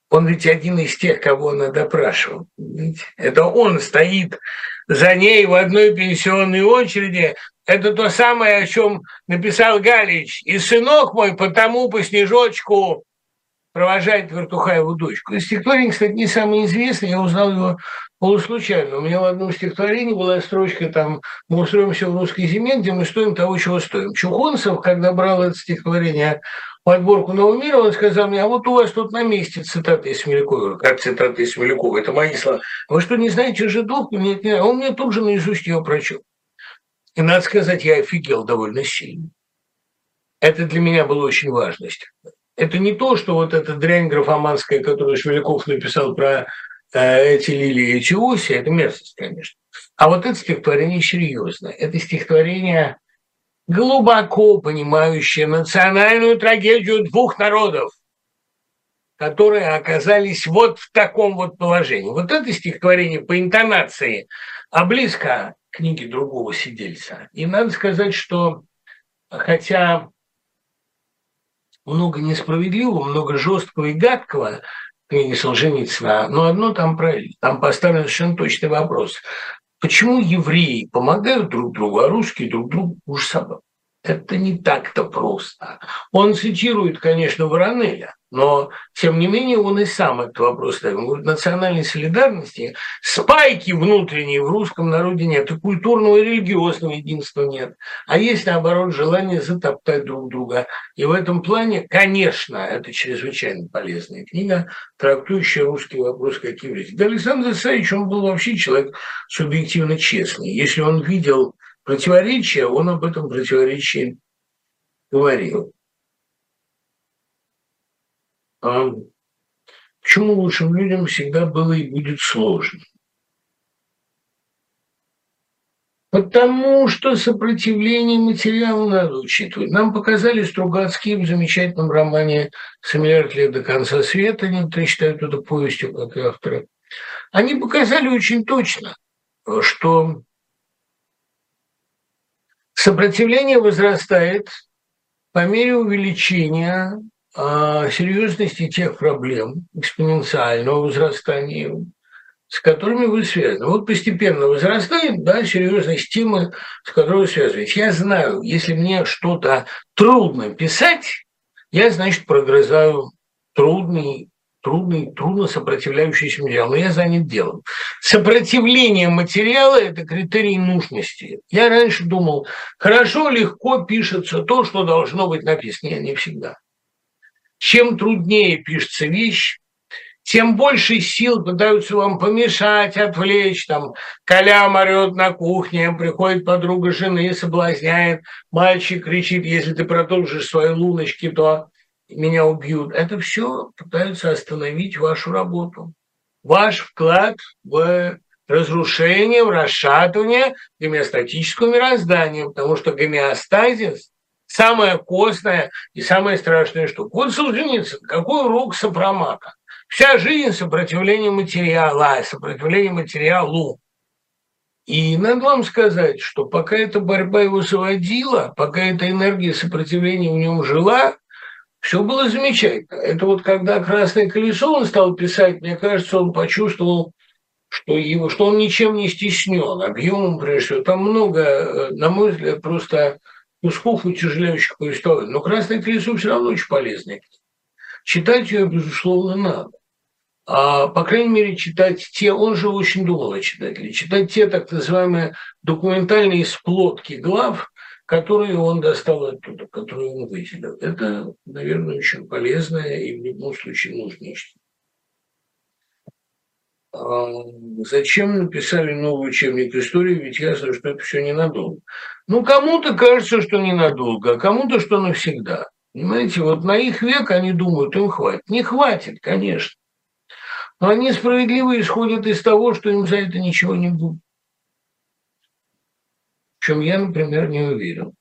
Он ведь один из тех, кого она допрашивал. Понимаете? Это он стоит за ней в одной пенсионной очереди. Это то самое, о чем написал Галич. И сынок мой потому по снежочку провожает Вертухаеву дочку. И стихотворение, кстати, не самое известное, я узнал его полуслучайно. У меня в одном стихотворении была строчка там «Мы устроимся в русской зиме, где мы стоим того, чего стоим». Чухонцев, когда брал это стихотворение подборку «Нового мира», он сказал мне, а вот у вас тут на месте цитаты из Смелякова. Как цитаты из Смелякова? Это мои слова. Вы что, не знаете жидовку? Нет, нет. Он мне тут же наизусть ее прочел. И, надо сказать, я офигел довольно сильно. Это для меня было очень важно. Это не то, что вот эта дрянь графоманская, которую Швеляков написал про Э, эти лилии, эти оси, это мерзость, конечно. А вот это стихотворение серьезное. Это стихотворение глубоко понимающее национальную трагедию двух народов, которые оказались вот в таком вот положении. Вот это стихотворение по интонации, а близко к книге другого сидельца. И надо сказать, что хотя много несправедливого, много жесткого и гадкого, книги Солженицына, но одно там правильно. Там поставлен совершенно точный вопрос. Почему евреи помогают друг другу, а русские друг другу уж собак? Это не так-то просто. Он цитирует, конечно, Воронеля, но, тем не менее, он и сам этот вопрос ставит. Он говорит, национальной солидарности, спайки внутренней в русском народе нет, и культурного и религиозного единства нет. А есть, наоборот, желание затоптать друг друга. И в этом плане, конечно, это чрезвычайно полезная книга, трактующая русский вопрос как еврейский. Да Александр Исаевич, он был вообще человек субъективно честный. Если он видел противоречия, он об этом противоречии говорил. А почему лучшим людям всегда было и будет сложно? Потому что сопротивление материалу надо учитывать. Нам показали Стругацкие в замечательном романе «Семь лет до конца света», некоторые считают это повестью, как и авторы. Они показали очень точно, что Сопротивление возрастает по мере увеличения серьезности тех проблем, экспоненциального возрастания, с которыми вы связаны. Вот постепенно возрастает, да, серьезность темы, с которой вы связываетесь. Я знаю, если мне что-то трудно писать, я, значит, прогрызаю трудный, трудный, трудно сопротивляющийся материал, но я занят делом. Сопротивление материала – это критерий нужности. Я раньше думал, хорошо, легко пишется то, что должно быть написано. Нет, не всегда. Чем труднее пишется вещь, тем больше сил пытаются вам помешать, отвлечь. Там Коля орет на кухне, приходит подруга жены, соблазняет, мальчик кричит, если ты продолжишь свои луночки, то меня убьют. Это все пытаются остановить вашу работу. Ваш вклад в разрушение, в расшатывание гомеостатического мироздания, потому что гомеостазис – самое костное и самое страшное штука. Вот Солженицын, какой урок сопромата? Вся жизнь сопротивление материала, сопротивление материалу. И надо вам сказать, что пока эта борьба его заводила, пока эта энергия сопротивления в нем жила, все было замечательно. Это вот когда «Красное колесо» он стал писать, мне кажется, он почувствовал, что, его, что он ничем не стеснен, объемом прежде всего. Там много, э, на мой взгляд, просто кусков утяжеляющих повествований. Но «Красное колесо» все равно очень полезная Читать ее, безусловно, надо. А, по крайней мере, читать те, он же очень думал о читателе, читать те так называемые документальные сплотки глав, которые он достал оттуда, которые он выделил. Это, наверное, очень полезное и в любом случае нужное чтение. А зачем написали новый учебник истории, ведь ясно, что это все ненадолго. Ну, кому-то кажется, что ненадолго, а кому-то, что навсегда. Понимаете, вот на их век они думают, им хватит. Не хватит, конечно. Но они справедливо исходят из того, что им за это ничего не будет в чем я, например, не уверен.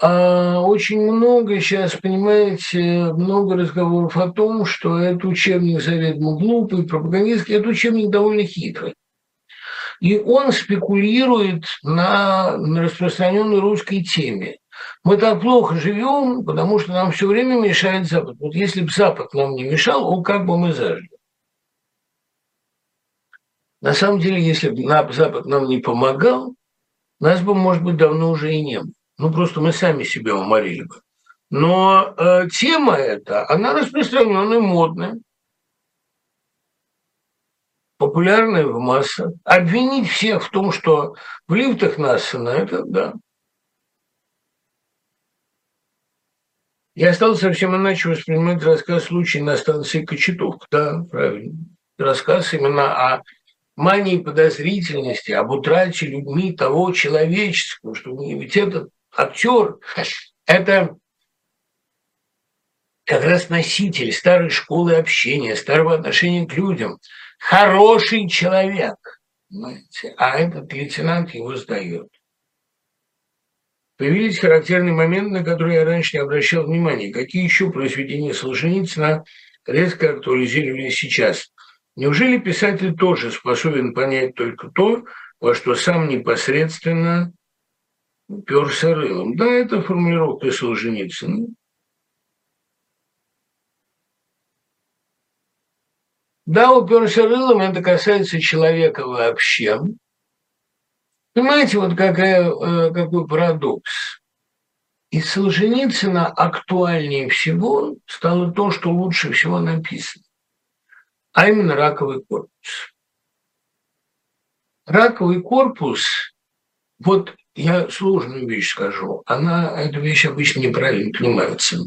А очень много сейчас, понимаете, много разговоров о том, что этот учебник заведомо глупый, пропагандистский. Этот учебник довольно хитрый. И он спекулирует на, распространенной русской теме. Мы так плохо живем, потому что нам все время мешает Запад. Вот если бы Запад нам не мешал, он как бы мы зажили. На самом деле, если бы Запад нам не помогал, нас бы, может быть, давно уже и не было. Ну, просто мы сами себя уморили бы. Но э, тема эта, она распространенная, модная, популярная в массах. Обвинить всех в том, что в лифтах Нассена, это да. Я стал совсем иначе воспринимать рассказ случая на станции Кочетовка. Да, правильно. Рассказ именно о мании подозрительности, об утрате людьми того человеческого, что ведь этот актер – это как раз носитель старой школы общения, старого отношения к людям, хороший человек, понимаете? а этот лейтенант его сдает. Появились характерные моменты, на которые я раньше не обращал внимания. Какие еще произведения Солженицына резко актуализировались сейчас? Неужели писатель тоже способен понять только то, во что сам непосредственно уперся рылом? Да, это формулировка Солженицына. Да, уперся рылом, это касается человека вообще. Понимаете, вот какая, э, какой парадокс. Из Солженицына актуальнее всего стало то, что лучше всего написано а именно раковый корпус. Раковый корпус, вот я сложную вещь скажу, она, эта вещь обычно неправильно понимается.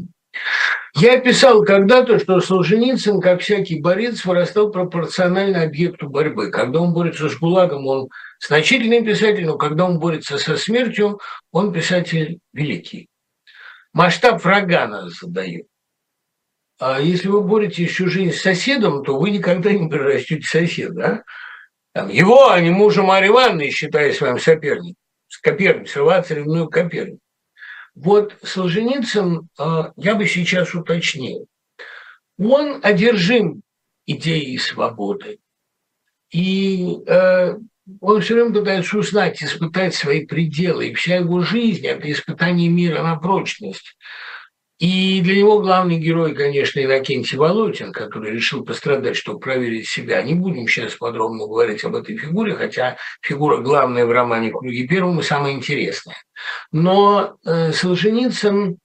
Я писал когда-то, что Солженицын, как всякий борец, вырастал пропорционально объекту борьбы. Когда он борется с ГУЛАГом, он значительный писатель, но когда он борется со смертью, он писатель великий. Масштаб врага нас задает. А если вы боретесь всю жизнь с соседом, то вы никогда не прирастете соседа. Там, его, а не мужа Марьи Ивановны, считая своим соперником, Коперник, срывать ревную Коперник. Вот Солженицын, а, я бы сейчас уточнил, он одержим идеей свободы. И э, он все время пытается узнать, испытать свои пределы. И вся его жизнь – это испытание мира на прочность. И для него главный герой, конечно, Иннокентий Волотин, который решил пострадать, чтобы проверить себя. Не будем сейчас подробно говорить об этой фигуре, хотя фигура главная в романе «Круги первым» и самая интересная. Но э, Солженицын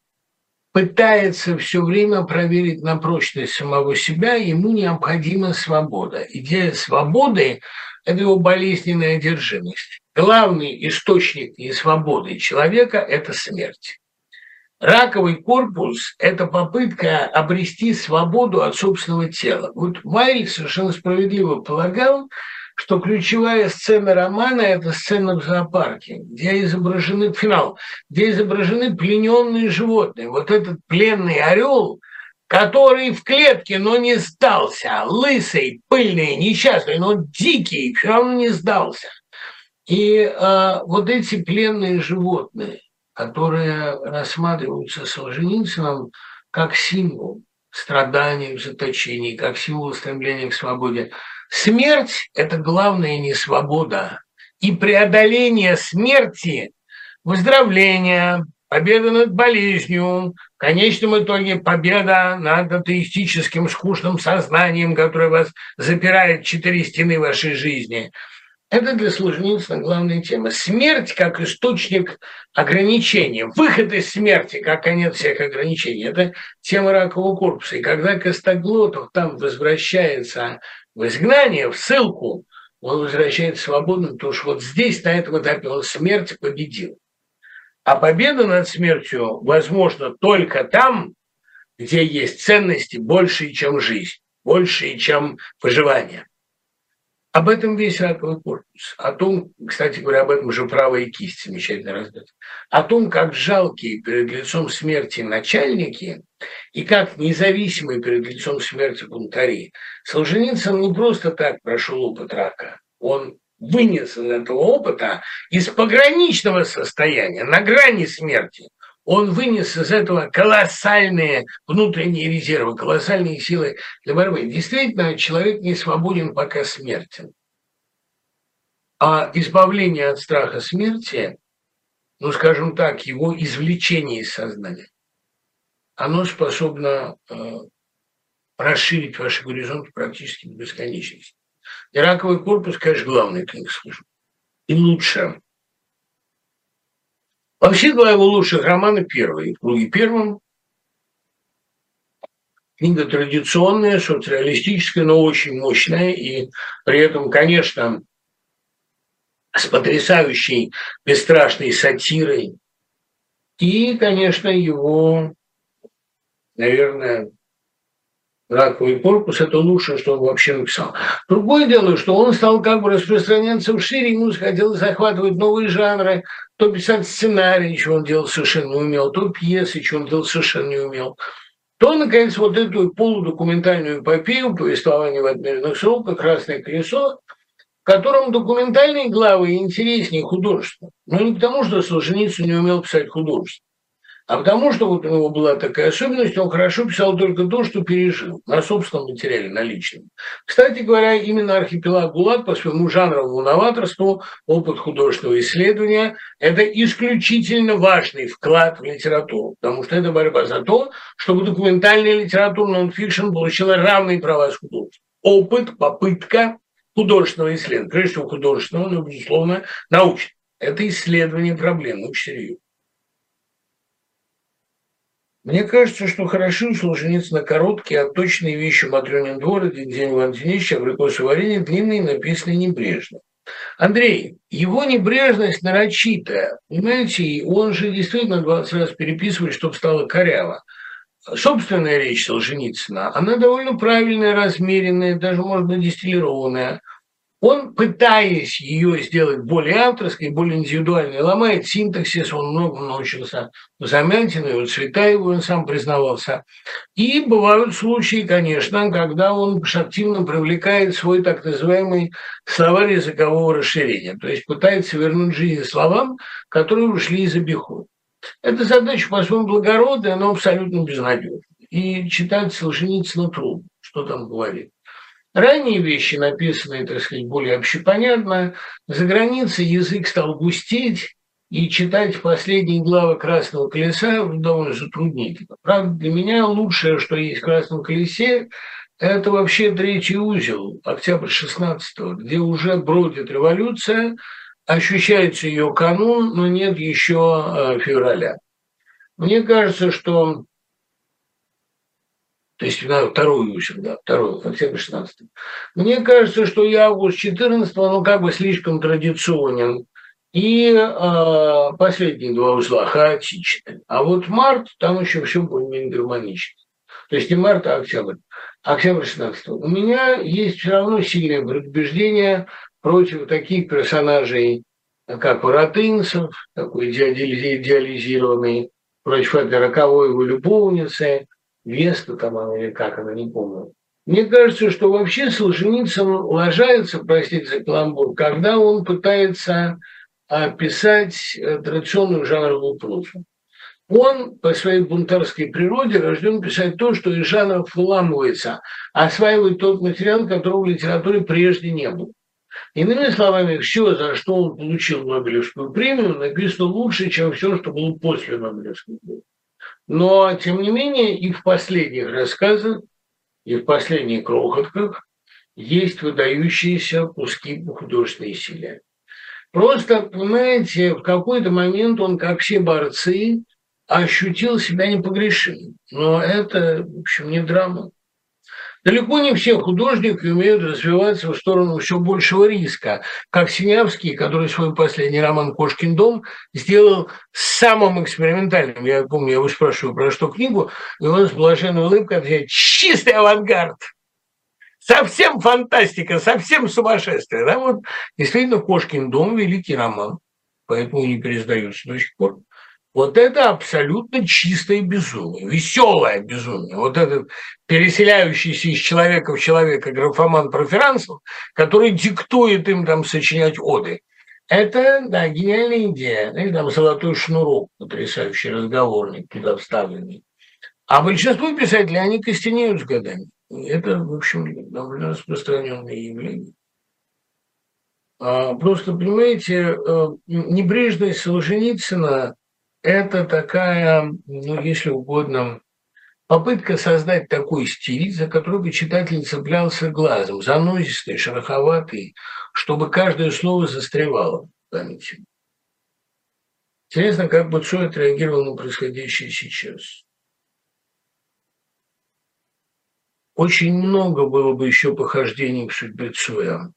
пытается все время проверить на прочность самого себя, ему необходима свобода. Идея свободы – это его болезненная одержимость. Главный источник несвободы человека – это смерть. Раковый корпус – это попытка обрести свободу от собственного тела. Вот Вайль совершенно справедливо полагал, что ключевая сцена романа – это сцена в зоопарке, где изображены, финал, где изображены плененные животные. Вот этот пленный орел, который в клетке, но не сдался, лысый, пыльный, несчастный, но дикий, все равно не сдался. И э, вот эти пленные животные, которые рассматриваются Солженицыным как символ страдания в заточении, как символ стремления к свободе. Смерть – это главная не свобода. И преодоление смерти, выздоровление, победа над болезнью, в конечном итоге победа над атеистическим скучным сознанием, которое вас запирает четыре стены вашей жизни – это для Солженицына главная тема. Смерть как источник ограничения, выход из смерти как конец всех ограничений. Это тема ракового корпуса. И когда Костоглотов там возвращается в изгнание, в ссылку, он возвращается свободным, потому что вот здесь, на этом этапе, он смерть победил. А победа над смертью возможна только там, где есть ценности большие, чем жизнь, большие, чем выживание. Об этом весь раковый корпус. О том, кстати говоря, об этом же правая кисть замечательно разбита. О том, как жалкие перед лицом смерти начальники и как независимые перед лицом смерти бунтари. Солженицын не просто так прошел опыт рака. Он вынес из этого опыта из пограничного состояния, на грани смерти, он вынес из этого колоссальные внутренние резервы, колоссальные силы для борьбы. Действительно, человек не свободен, пока смертен. А избавление от страха смерти, ну, скажем так, его извлечение из сознания, оно способно э, расширить ваши горизонты практически до бесконечности. И раковый корпус, конечно, главная книга службы. И лучше Вообще, два его лучших романа первый. В круге первом книга традиционная, соцреалистическая, но очень мощная. И при этом, конечно, с потрясающей, бесстрашной сатирой. И, конечно, его, наверное, раковый корпус – это лучшее, что он вообще написал. Другое дело, что он стал как бы распространяться шире, ему хотелось захватывать новые жанры, то писать сценарий, чего он делал совершенно не умел, то пьесы, чего он делал совершенно не умел, то, наконец, вот эту полудокументальную эпопею повествования в отмеренных сроках «Красное колесо», в котором документальные главы интереснее художества. Но не потому, что Солженицын не умел писать художество, а потому что вот у него была такая особенность, он хорошо писал только то, что пережил на собственном материале, на личном. Кстати говоря, именно архипелаг ГУЛАГ по своему жанровому новаторству, опыт художественного исследования – это исключительно важный вклад в литературу, потому что это борьба за то, чтобы документальная литература нон-фикшн получила равные права с художеством. Опыт, попытка художественного исследования, прежде всего художественного, но, безусловно, научного. Это исследование проблем, очень серьезно. Мне кажется, что хороши у Солженицына короткие, а точные вещи «Матрёнин двор», «Один день в Антонища», «Абрикосы варенье» длинные, написаны небрежно. Андрей, его небрежность нарочитая, понимаете, он же действительно 20 раз переписывает, чтобы стало коряво. Собственная речь Солженицына, она довольно правильная, размеренная, даже, быть, дистиллированная – он, пытаясь ее сделать более авторской, более индивидуальной, ломает синтаксис, он много научился у Замятина, и у Цветаева он сам признавался. И бывают случаи, конечно, когда он активно привлекает свой так называемый словарь языкового расширения, то есть пытается вернуть жизнь словам, которые ушли из обихода. Эта задача по-своему благородная, но абсолютно безнадежная. И читать Солженицына трудно, что там говорит. Ранние вещи, написанные, так сказать, более общепонятно, за границей язык стал густеть, и читать последние главы «Красного колеса» довольно затруднительно. Правда, для меня лучшее, что есть в «Красном колесе», это вообще третий узел, октябрь 16 где уже бродит революция, ощущается ее канун, но нет еще э, февраля. Мне кажется, что то есть на второй узел, да, второй, октябрь 16 Мне кажется, что и август 14 ну, как бы слишком традиционен, и э, последние два узла хаотичны. А вот март, там еще все более-менее гармонично. То есть не март, а октябрь. Октябрь 16 У меня есть все равно сильное предубеждение против таких персонажей, как Воротынцев, такой идеализированный, против этой роковой его любовницы, Веста там она или как она, не помню. Мне кажется, что вообще Солженицын ложается, простите за каламбур, когда он пытается описать э, традиционную жанровую прозу. Он по своей бунтарской природе рожден писать то, что из жанров выламывается, осваивает тот материал, которого в литературе прежде не было. Иными словами, все, за что он получил Нобелевскую премию, написано лучше, чем все, что было после Нобелевской премии. Но, тем не менее, и в последних рассказах, и в последних крохотках есть выдающиеся куски художественной силе. Просто, понимаете, в какой-то момент он, как все борцы, ощутил себя непогрешимым. Но это, в общем, не драма. Далеко не все художники умеют развиваться в сторону все большего риска, как Синявский, который свой последний роман «Кошкин дом» сделал самым экспериментальным. Я помню, я его спрашиваю, про что книгу, и он с блаженной улыбкой отвечает «Чистый авангард!» Совсем фантастика, совсем сумасшествие. Да? Вот, действительно, «Кошкин дом» – великий роман, поэтому не пересдается до сих пор. Вот это абсолютно чистое безумие, веселое безумие. Вот этот переселяющийся из человека в человека графоман проферансов, который диктует им там сочинять оды. Это, да, гениальная идея. Знаете, там золотой шнурок, потрясающий разговорник туда вставленный. А большинство писателей, они костенеют с годами. Это, в общем, довольно распространенное явление. А, просто, понимаете, э, небрежность Солженицына это такая, ну, если угодно, попытка создать такой стиль, за который бы читатель цеплялся глазом, занозистый, шероховатый, чтобы каждое слово застревало в памяти. Интересно, как бы Цой отреагировал на происходящее сейчас. Очень много было бы еще похождений в судьбе Цоя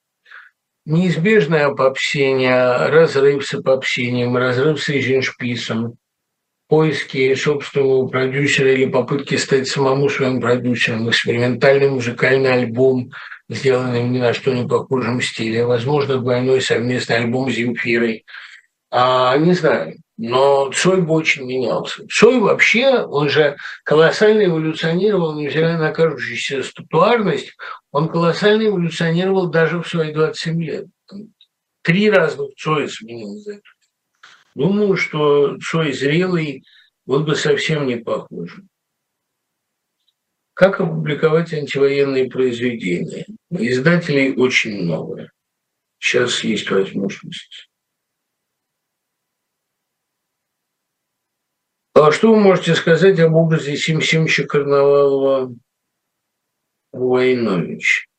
неизбежное обобщение, разрыв с обобщением, разрыв с Эйзеншписом, поиски собственного продюсера или попытки стать самому своим продюсером, экспериментальный музыкальный альбом, сделанный ни на что не похожем стиле, возможно, двойной совместный альбом с Земфирой. А, не знаю, но Цой бы очень менялся. Цой вообще, он же колоссально эволюционировал, невзирая на кажущуюся статуарность, он колоссально эволюционировал даже в свои 27 лет. Три разных Цоя сменил за это. Думаю, что Цой зрелый был бы совсем не похож. Как опубликовать антивоенные произведения? Издателей очень много. Сейчас есть возможность. А что вы можете сказать об образе Сим Симча Карнавалова Войнович?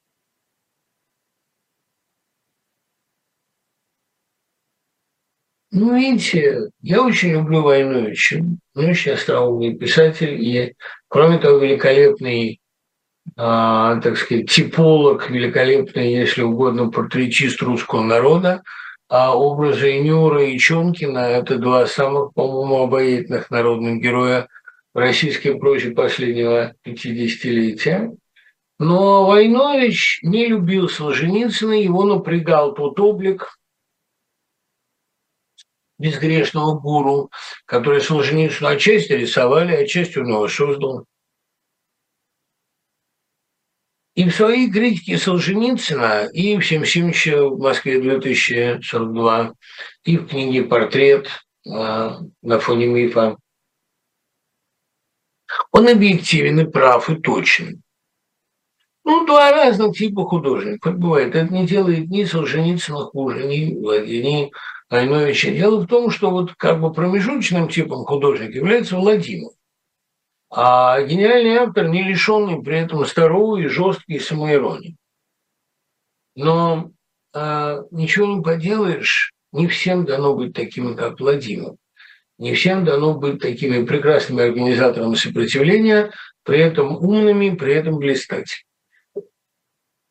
Ну, видите, я очень люблю Войновича. Он очень остроумный писатель и, кроме того, великолепный, а, так сказать, типолог, великолепный, если угодно, портретист русского народа. А образы Нюра и Чонкина – это два самых, по-моему, обаятельных народных героя в российской прозе последнего пятидесятилетия. Но Войнович не любил Солженицына, его напрягал тот облик, безгрешного гуру, который Солженицыну отчасти рисовали, отчасти он его создал. И в своей критике Солженицына, и в Семчимче в Москве 2042, и в книге «Портрет» а, на фоне мифа, он объективен и прав, и точен. Ну, два разных типа художников. Бывает. Это не делает ни Солженицына хуже, ни, ни Айновича. Дело в том, что вот как бы промежуточным типом художника является Владимир. А гениальный автор, не лишенный при этом здоровой и жесткой самоиронии. Но а, ничего не поделаешь, не всем дано быть такими, как Владимир. Не всем дано быть такими прекрасными организаторами сопротивления, при этом умными, при этом блистать.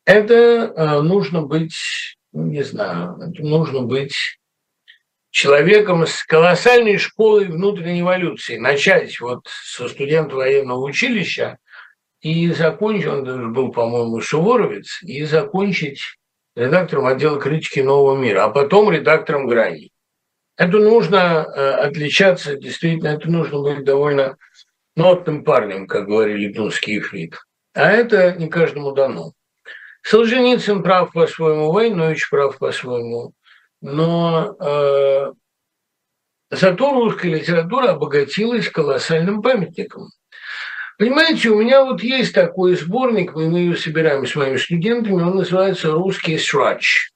Это а, нужно быть, ну, не знаю, нужно быть человеком с колоссальной школой внутренней эволюции. Начать вот со студента военного училища и закончить, он даже был, по-моему, суворовец, и закончить редактором отдела критики «Нового мира», а потом редактором «Грани». Это нужно э, отличаться, действительно, это нужно быть довольно нотным парнем, как говорили дунский ифрит. А это не каждому дано. Солженицын прав по-своему, Войнович прав по-своему, но э, зато русская литература обогатилась колоссальным памятником. Понимаете, у меня вот есть такой сборник, мы его собираем с моими студентами, он называется «Русский срач».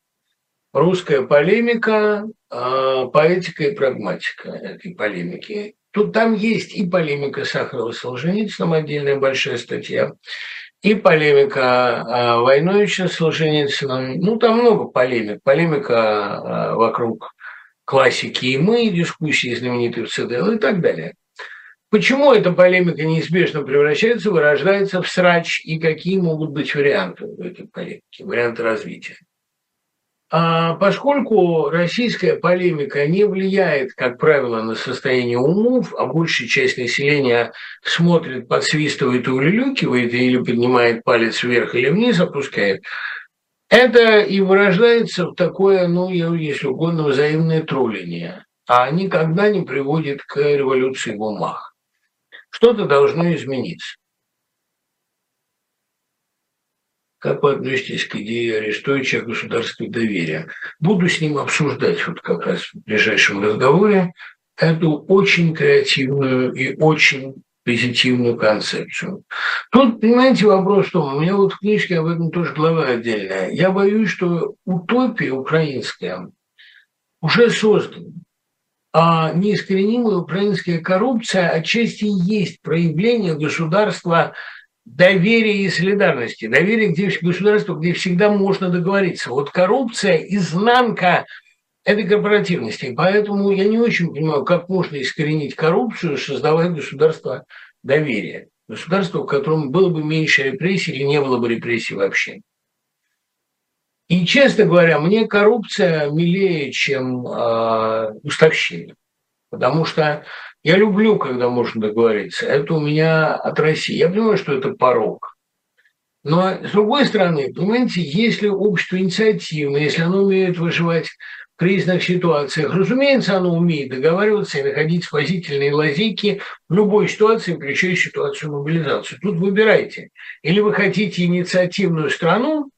Русская полемика, э, поэтика и прагматика этой полемики. Тут там есть и полемика Сахарова с Солженицыным, отдельная большая статья, и полемика а, Войновича с Солженицыным. Ну, там много полемик. Полемика а, вокруг классики и мы, дискуссии знаменитых ЦДЛ и так далее. Почему эта полемика неизбежно превращается, вырождается в срач, и какие могут быть варианты этой полемики, варианты развития? А поскольку российская полемика не влияет, как правило, на состояние умов, а большая часть населения смотрит, подсвистывает и улюлюкивает, или поднимает палец вверх или вниз опускает, это и вырождается в такое, ну, если угодно, взаимное тролление, а никогда не приводит к революции в умах. Что-то должно измениться. Как вы относитесь к идее Арестовича о доверия? Буду с ним обсуждать вот как раз в ближайшем разговоре эту очень креативную и очень позитивную концепцию. Тут, понимаете, вопрос в том, у меня вот в книжке об этом тоже глава отдельная. Я боюсь, что утопия украинская уже создана. А неискоренимая украинская коррупция отчасти есть проявление государства доверия и солидарности. Доверие где государство, где всегда можно договориться. Вот коррупция – изнанка этой корпоративности. Поэтому я не очень понимаю, как можно искоренить коррупцию, создавая государство доверия. Государство, в котором было бы меньше репрессий или не было бы репрессий вообще. И, честно говоря, мне коррупция милее, чем э, уставщина. Потому что я люблю, когда можно договориться. Это у меня от России. Я понимаю, что это порог. Но, с другой стороны, понимаете, если общество инициативное, если оно умеет выживать в кризисных ситуациях, разумеется, оно умеет договариваться и находить спасительные лазейки в любой ситуации, включая ситуацию мобилизации. Тут выбирайте. Или вы хотите инициативную страну,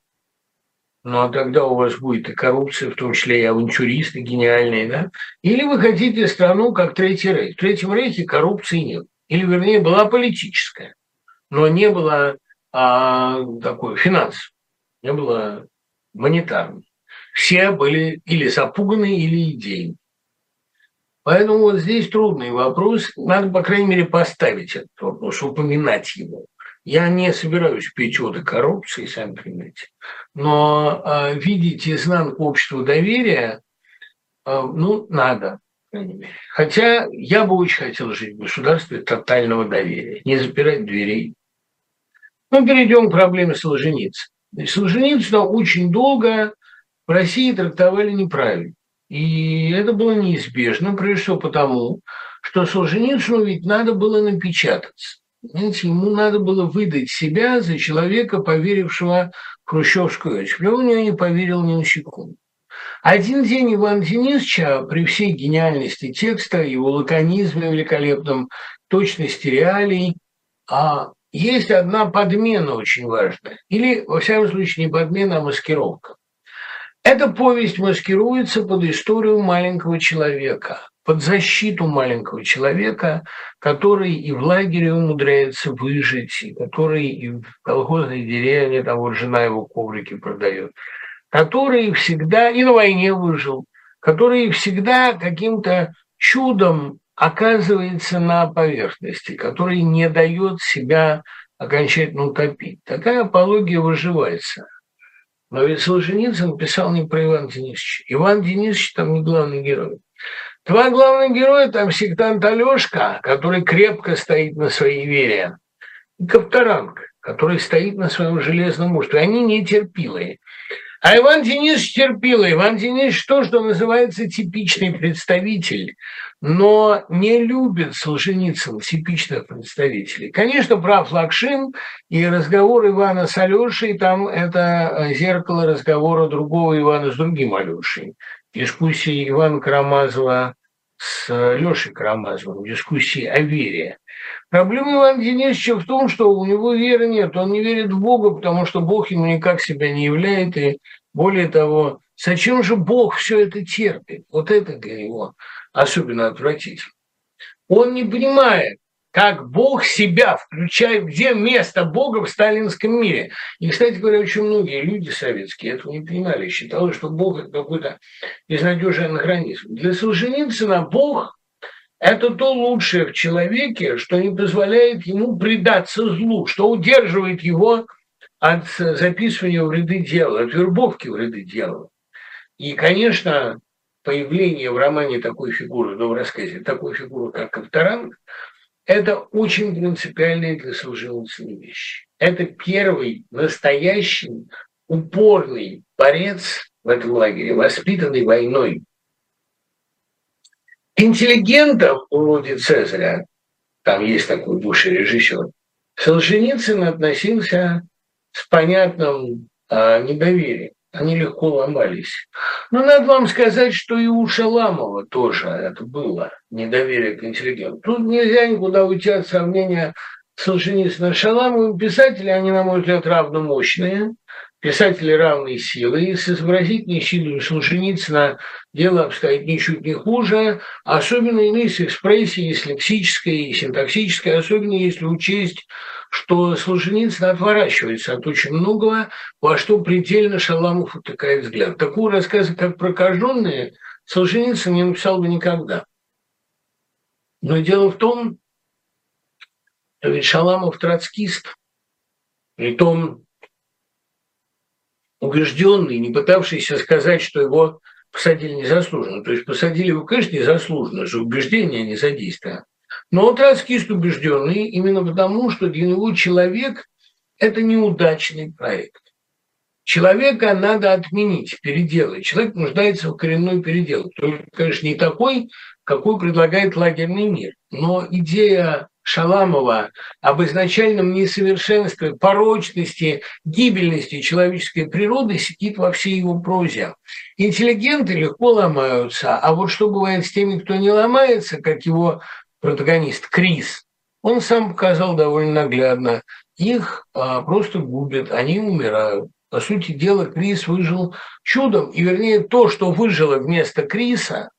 ну а тогда у вас будет и коррупция, в том числе и авантюристы гениальные, да? Или вы хотите страну, как Третий Рейх. В Третьем Рейхе коррупции нет. Или, вернее, была политическая, но не было а, такой финансовой, не было монетарной. Все были или запуганы, или идейны. Поэтому вот здесь трудный вопрос. Надо, по крайней мере, поставить этот вопрос, упоминать его. Я не собираюсь петь оды коррупции, сами понимаете. Но э, видеть изнанку общества доверия, э, ну, надо. Хотя я бы очень хотел жить в государстве тотального доверия, не запирать дверей. Мы перейдем к проблеме Солженицына. Солженицына очень долго в России трактовали неправильно. И это было неизбежно, прежде всего потому, что Солженицыну ведь надо было напечататься. Знаете, ему надо было выдать себя за человека, поверившего в хрущевскую речь. Он в не поверил ни на секунду. Один день Ивана Денисовича при всей гениальности текста, его лаконизме великолепном, точности реалий, а есть одна подмена очень важная. Или, во всяком случае, не подмена, а маскировка. Эта повесть маскируется под историю маленького человека, под защиту маленького человека, который и в лагере умудряется выжить, и который и в колхозной деревне, там вот жена его коврики продает, который всегда и на войне выжил, который всегда каким-то чудом оказывается на поверхности, который не дает себя окончательно утопить. Такая апология выживается. Но ведь Солженицын писал не про Ивана Денисовича. Иван Денисович там не главный герой. Два главных героя там сектант Алешка, который крепко стоит на своей вере, и Ковторанг, который стоит на своем железном мужестве. Они нетерпилые. А Иван Денисович терпилый. Иван Денисович то, что называется типичный представитель, но не любит Солженицын типичных представителей. Конечно, прав Лакшин, и разговор Ивана с Алешей, там это зеркало разговора другого Ивана с другим Алешей. Дискуссии Ивана Карамазова с Лешей Карамазовым, дискуссии о вере. Проблема Ивана Денисовича в том, что у него веры нет. Он не верит в Бога, потому что Бог ему никак себя не являет. И более того, зачем же Бог все это терпит? Вот это для него особенно отвратительно. Он не понимает, как Бог себя включает, где место Бога в сталинском мире. И, кстати говоря, очень многие люди советские этого не понимали, считали, что Бог – это какой-то безнадежный анахронизм. Для Солженицына Бог это то лучшее в человеке, что не позволяет ему предаться злу, что удерживает его от записывания в ряды дела, от вербовки в ряды дела. И, конечно, появление в романе такой фигуры, но в рассказе такой фигуры, как Ковторанг, это очень принципиальные для Солженицына вещи. Это первый настоящий упорный борец в этом лагере, воспитанный войной, интеллигентов вроде Цезаря, там есть такой бывший режиссер, Солженицын относился с понятным а, недоверием. Они легко ломались. Но надо вам сказать, что и у Шаламова тоже это было недоверие к интеллигенту. Тут нельзя никуда уйти от сравнения Солженицына с Шаламовым. Писатели, они, на мой взгляд, равномощные писатели равной силы, и с изобразительной силой Солженицына дело обстоит ничуть не хуже, особенно и с экспрессией, с лексической, и синтаксической, особенно если учесть, что Солженицын отворачивается от очень многого, во что предельно Шаламов утыкает взгляд. Такого рассказа, как «Прокаженные», Солженицын не написал бы никогда. Но дело в том, ведь Шаламов троцкист, при том убежденный, не пытавшийся сказать, что его посадили незаслуженно. То есть посадили его, конечно, незаслуженно, же убеждение, а не за действие. Но он троцкист убежденный именно потому, что для него человек – это неудачный проект. Человека надо отменить, переделать. Человек нуждается в коренной передел. Только, конечно, не такой, какой предлагает лагерный мир. Но идея Шаламова об изначальном несовершенстве, порочности, гибельности человеческой природы сидит во всей его прозе. Интеллигенты легко ломаются, а вот что бывает с теми, кто не ломается, как его протагонист Крис, он сам показал довольно наглядно. Их а, просто губят, они умирают. По сути дела, Крис выжил чудом, и вернее то, что выжило вместо Криса,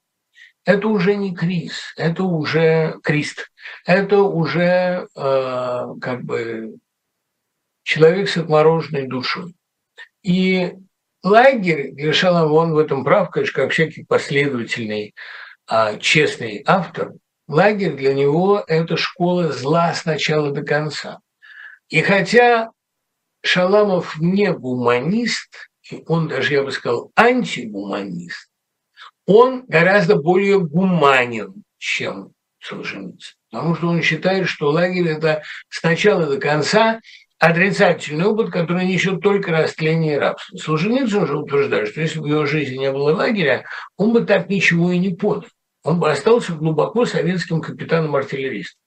это уже не Крис, это уже Крист, это уже э, как бы человек с отмороженной душой. И лагерь для Шаламон в этом прав, конечно, как всякий последовательный, э, честный автор, лагерь для него – это школа зла с начала до конца. И хотя Шаламов не гуманист, он даже, я бы сказал, антигуманист, он гораздо более гуманен, чем Солженицын. Потому что он считает, что лагерь – это с начала до конца отрицательный опыт, который несет только растление и рабство. Солженицын же утверждает, что если бы в его жизни не было лагеря, он бы так ничего и не понял. Он бы остался глубоко советским капитаном-артиллеристом.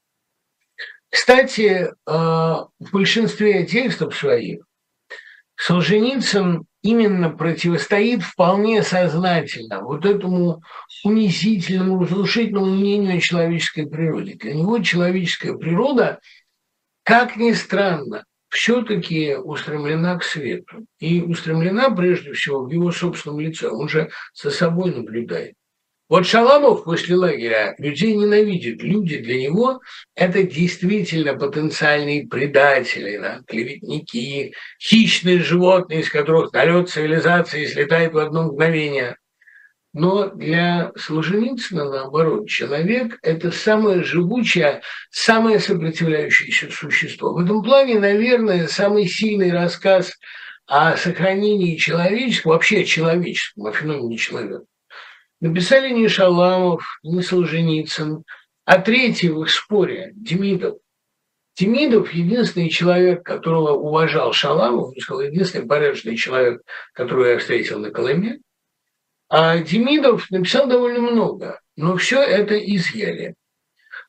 Кстати, э, в большинстве текстов своих Солженицын именно противостоит вполне сознательно вот этому унизительному, разрушительному мнению о человеческой природе. Для него человеческая природа, как ни странно, все-таки устремлена к свету. И устремлена прежде всего в его собственном лице. Он же за собой наблюдает. Вот Шаламов после лагеря людей ненавидит. Люди для него – это действительно потенциальные предатели, да, клеветники, хищные животные, из которых налет цивилизации слетает в одно мгновение. Но для Солженицына, наоборот, человек – это самое живучее, самое сопротивляющееся существо. В этом плане, наверное, самый сильный рассказ о сохранении человеческого, вообще человеческого, о феномене человека, написали не Шаламов, не Солженицын, а третий в их споре – Демидов. Демидов – единственный человек, которого уважал Шаламов, он сказал, единственный порядочный человек, которого я встретил на Колыме – а Демидов написал довольно много, но все это изъяли.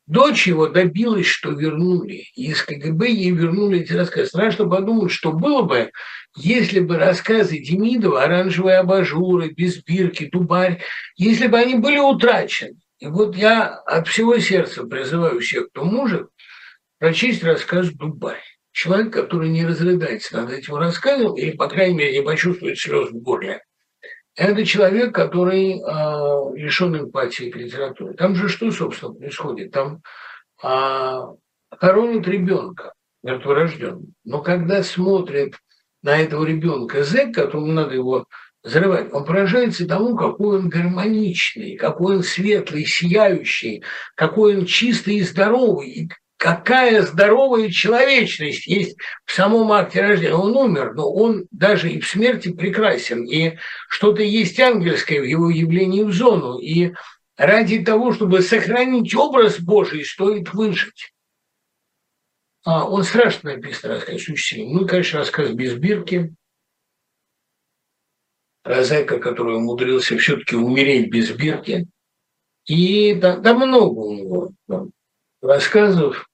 Дочь его добилась, что вернули. из КГБ ей вернули эти рассказы. Страшно подумать, что было бы, если бы рассказы Демидова, оранжевые абажуры, безбирки, дубарь, если бы они были утрачены. И вот я от всего сердца призываю всех, кто может, прочесть рассказ «Дубарь». Человек, который не разрыдается над этим рассказом, или, по крайней мере, не почувствует слез в горле – это человек, который э, лишен эмпатии к литературе. Там же что, собственно, происходит? Там э, хоронят ребенка мертворожденного. Но когда смотрит на этого ребенка зэк, которому надо его взрывать, он поражается тому, какой он гармоничный, какой он светлый, сияющий, какой он чистый и здоровый, какая здоровая человечность есть в самом акте рождения. Он умер, но он даже и в смерти прекрасен. И что-то есть ангельское в его явлении в зону. И ради того, чтобы сохранить образ Божий, стоит выжить. А, он страшно написан, рассказ очень Ну, конечно, рассказ без бирки. Розайка, который умудрился все-таки умереть без бирки. И да, да много у него да, рассказов.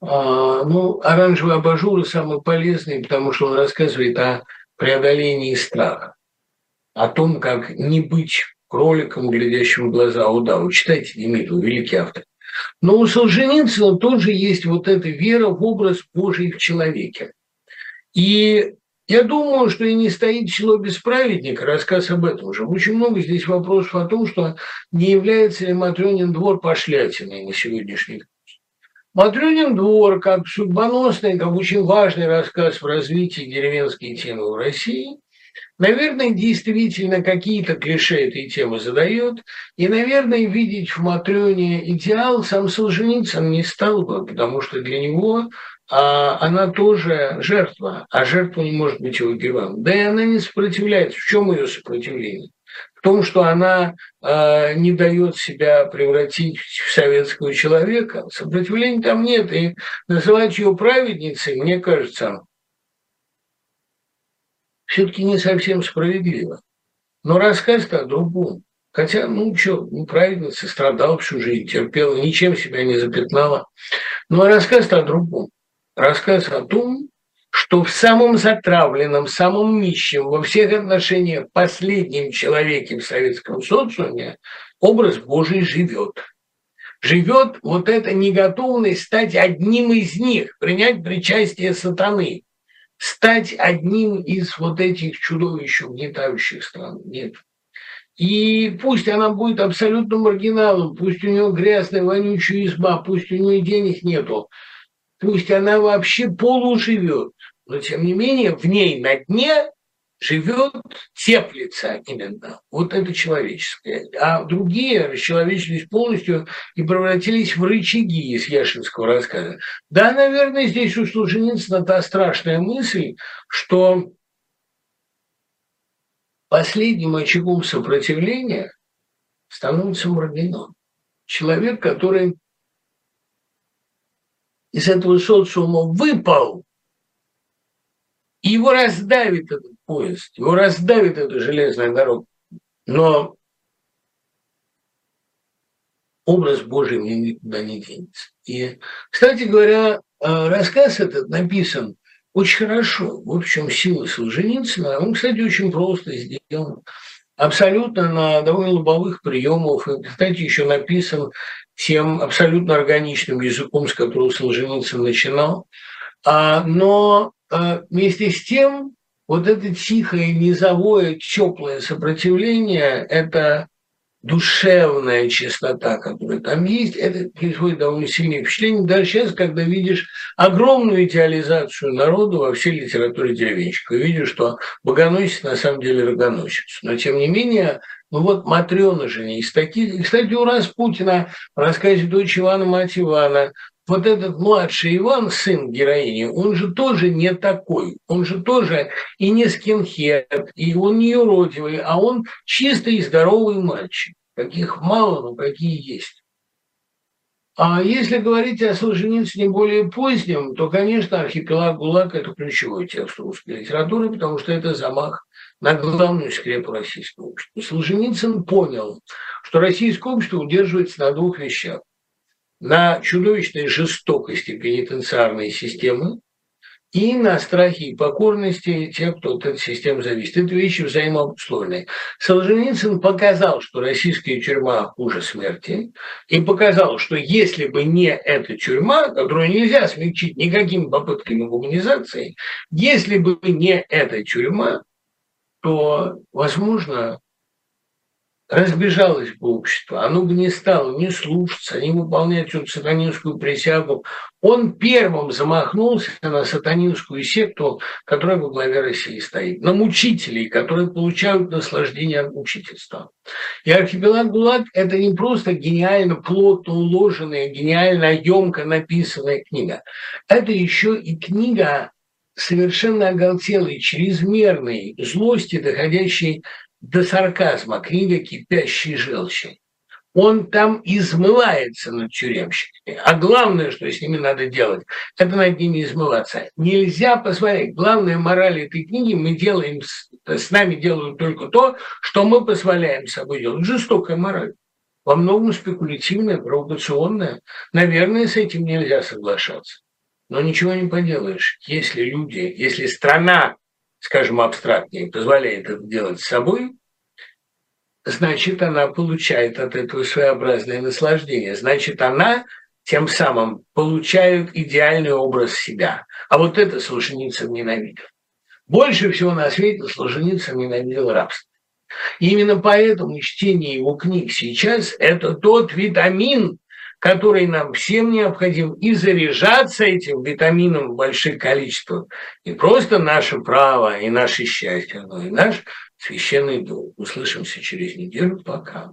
А, ну, оранжевый абажур самый полезный, потому что он рассказывает о преодолении страха, о том, как не быть кроликом, глядящим в глаза удаву. Читайте Демидова, великий автор. Но у Солженицына тоже есть вот эта вера в образ Божий в человеке. И я думаю, что и не стоит село без праведника, рассказ об этом же. Очень много здесь вопросов о том, что не является ли Матрёнин двор пошлятиной на сегодняшний. Матрёнин двор, как судьбоносный, как очень важный рассказ в развитии деревенской темы в России, наверное, действительно какие-то клише этой темы задает, и, наверное, видеть в Матрёне идеал сам Солженицын не стал бы, потому что для него а, она тоже жертва, а жертва не может быть его героем. Да и она не сопротивляется. В чем ее сопротивление? В том, что она э, не дает себя превратить в советского человека. Сопротивления там нет. И называть ее праведницей, мне кажется, все-таки не совсем справедливо. Но рассказ-то о другом. Хотя, ну что, ну, праведница страдала всю жизнь, терпела, ничем себя не запятнала. Но рассказ-то о другом. Рассказ о том, что в самом затравленном, самом нищем, во всех отношениях последнем человеке в советском социуме образ Божий живет. Живет вот эта неготовность стать одним из них, принять причастие сатаны, стать одним из вот этих чудовищ, угнетающих стран. Нет. И пусть она будет абсолютно маргиналом, пусть у нее грязная, вонючая изба, пусть у нее денег нету, пусть она вообще полуживет, но тем не менее в ней на дне живет, теплится именно. Вот это человеческое. А другие расчеловечились полностью и превратились в рычаги из Яшинского рассказа. Да, наверное, здесь у Солженицына та страшная мысль, что последним очагом сопротивления становится маргинал. Человек, который из этого социума выпал и его раздавит этот поезд, его раздавит эта железная дорога. Но образ Божий мне никуда не денется. И, кстати говоря, э, рассказ этот написан очень хорошо. В чем сила Солженицына. Он, кстати, очень просто сделан. Абсолютно на довольно лобовых приемах. И, кстати, еще написан тем абсолютно органичным языком, с которого Солженицын начинал. А, но вместе с тем, вот это тихое, низовое, теплое сопротивление – это душевная чистота, которая там есть, это производит довольно сильное впечатление. Даже сейчас, когда видишь огромную идеализацию народа во всей литературе деревенщика, видишь, что богоносец на самом деле рогоносец. Но, тем не менее, ну вот Матрёна же не из таких. И, кстати, у Распутина в рассказе «Дочь Ивана, мать Ивана» вот этот младший Иван, сын героини, он же тоже не такой. Он же тоже и не скинхед, и он не юродивый, а он чистый и здоровый мальчик. Каких мало, но какие есть. А если говорить о Солженицыне более позднем, то, конечно, «Архипелаг ГУЛАГ» – это ключевой текст русской литературы, потому что это замах на главную скрепу российского общества. Солженицын понял, что российское общество удерживается на двух вещах на чудовищной жестокости пенитенциарной системы и на страхе и покорности тех, кто от этой системы зависит. Это вещи взаимообусловленные. Солженицын показал, что российская тюрьма хуже смерти, и показал, что если бы не эта тюрьма, которую нельзя смягчить никакими попытками гуманизации, если бы не эта тюрьма, то, возможно, разбежалось бы общество, оно бы не стало не слушаться, не выполнять эту сатанинскую присягу. Он первым замахнулся на сатанинскую секту, которая во главе России стоит, на мучителей, которые получают наслаждение от мучительства. И архипелаг ГУЛАГ – это не просто гениально плотно уложенная, гениально емко написанная книга. Это еще и книга совершенно оголтелой, чрезмерной злости, доходящей до сарказма, книга «Кипящей желчи». Он там измывается над тюремщиками. А главное, что с ними надо делать, это над ними измываться. Нельзя посмотреть. Главная мораль этой книги мы делаем, с нами делают только то, что мы позволяем собой делать. Жестокая мораль. Во многом спекулятивная, провокационная. Наверное, с этим нельзя соглашаться. Но ничего не поделаешь. Если люди, если страна скажем, абстрактнее, позволяет это делать с собой, значит, она получает от этого своеобразное наслаждение. Значит, она тем самым получает идеальный образ себя. А вот это Солженицын ненавидел. Больше всего на свете Солженицын ненавидел рабство. И именно поэтому чтение его книг сейчас – это тот витамин, который нам всем необходим, и заряжаться этим витамином в больших количествах. Не просто наше право и наше счастье, но и наш священный долг. Услышимся через неделю. Пока.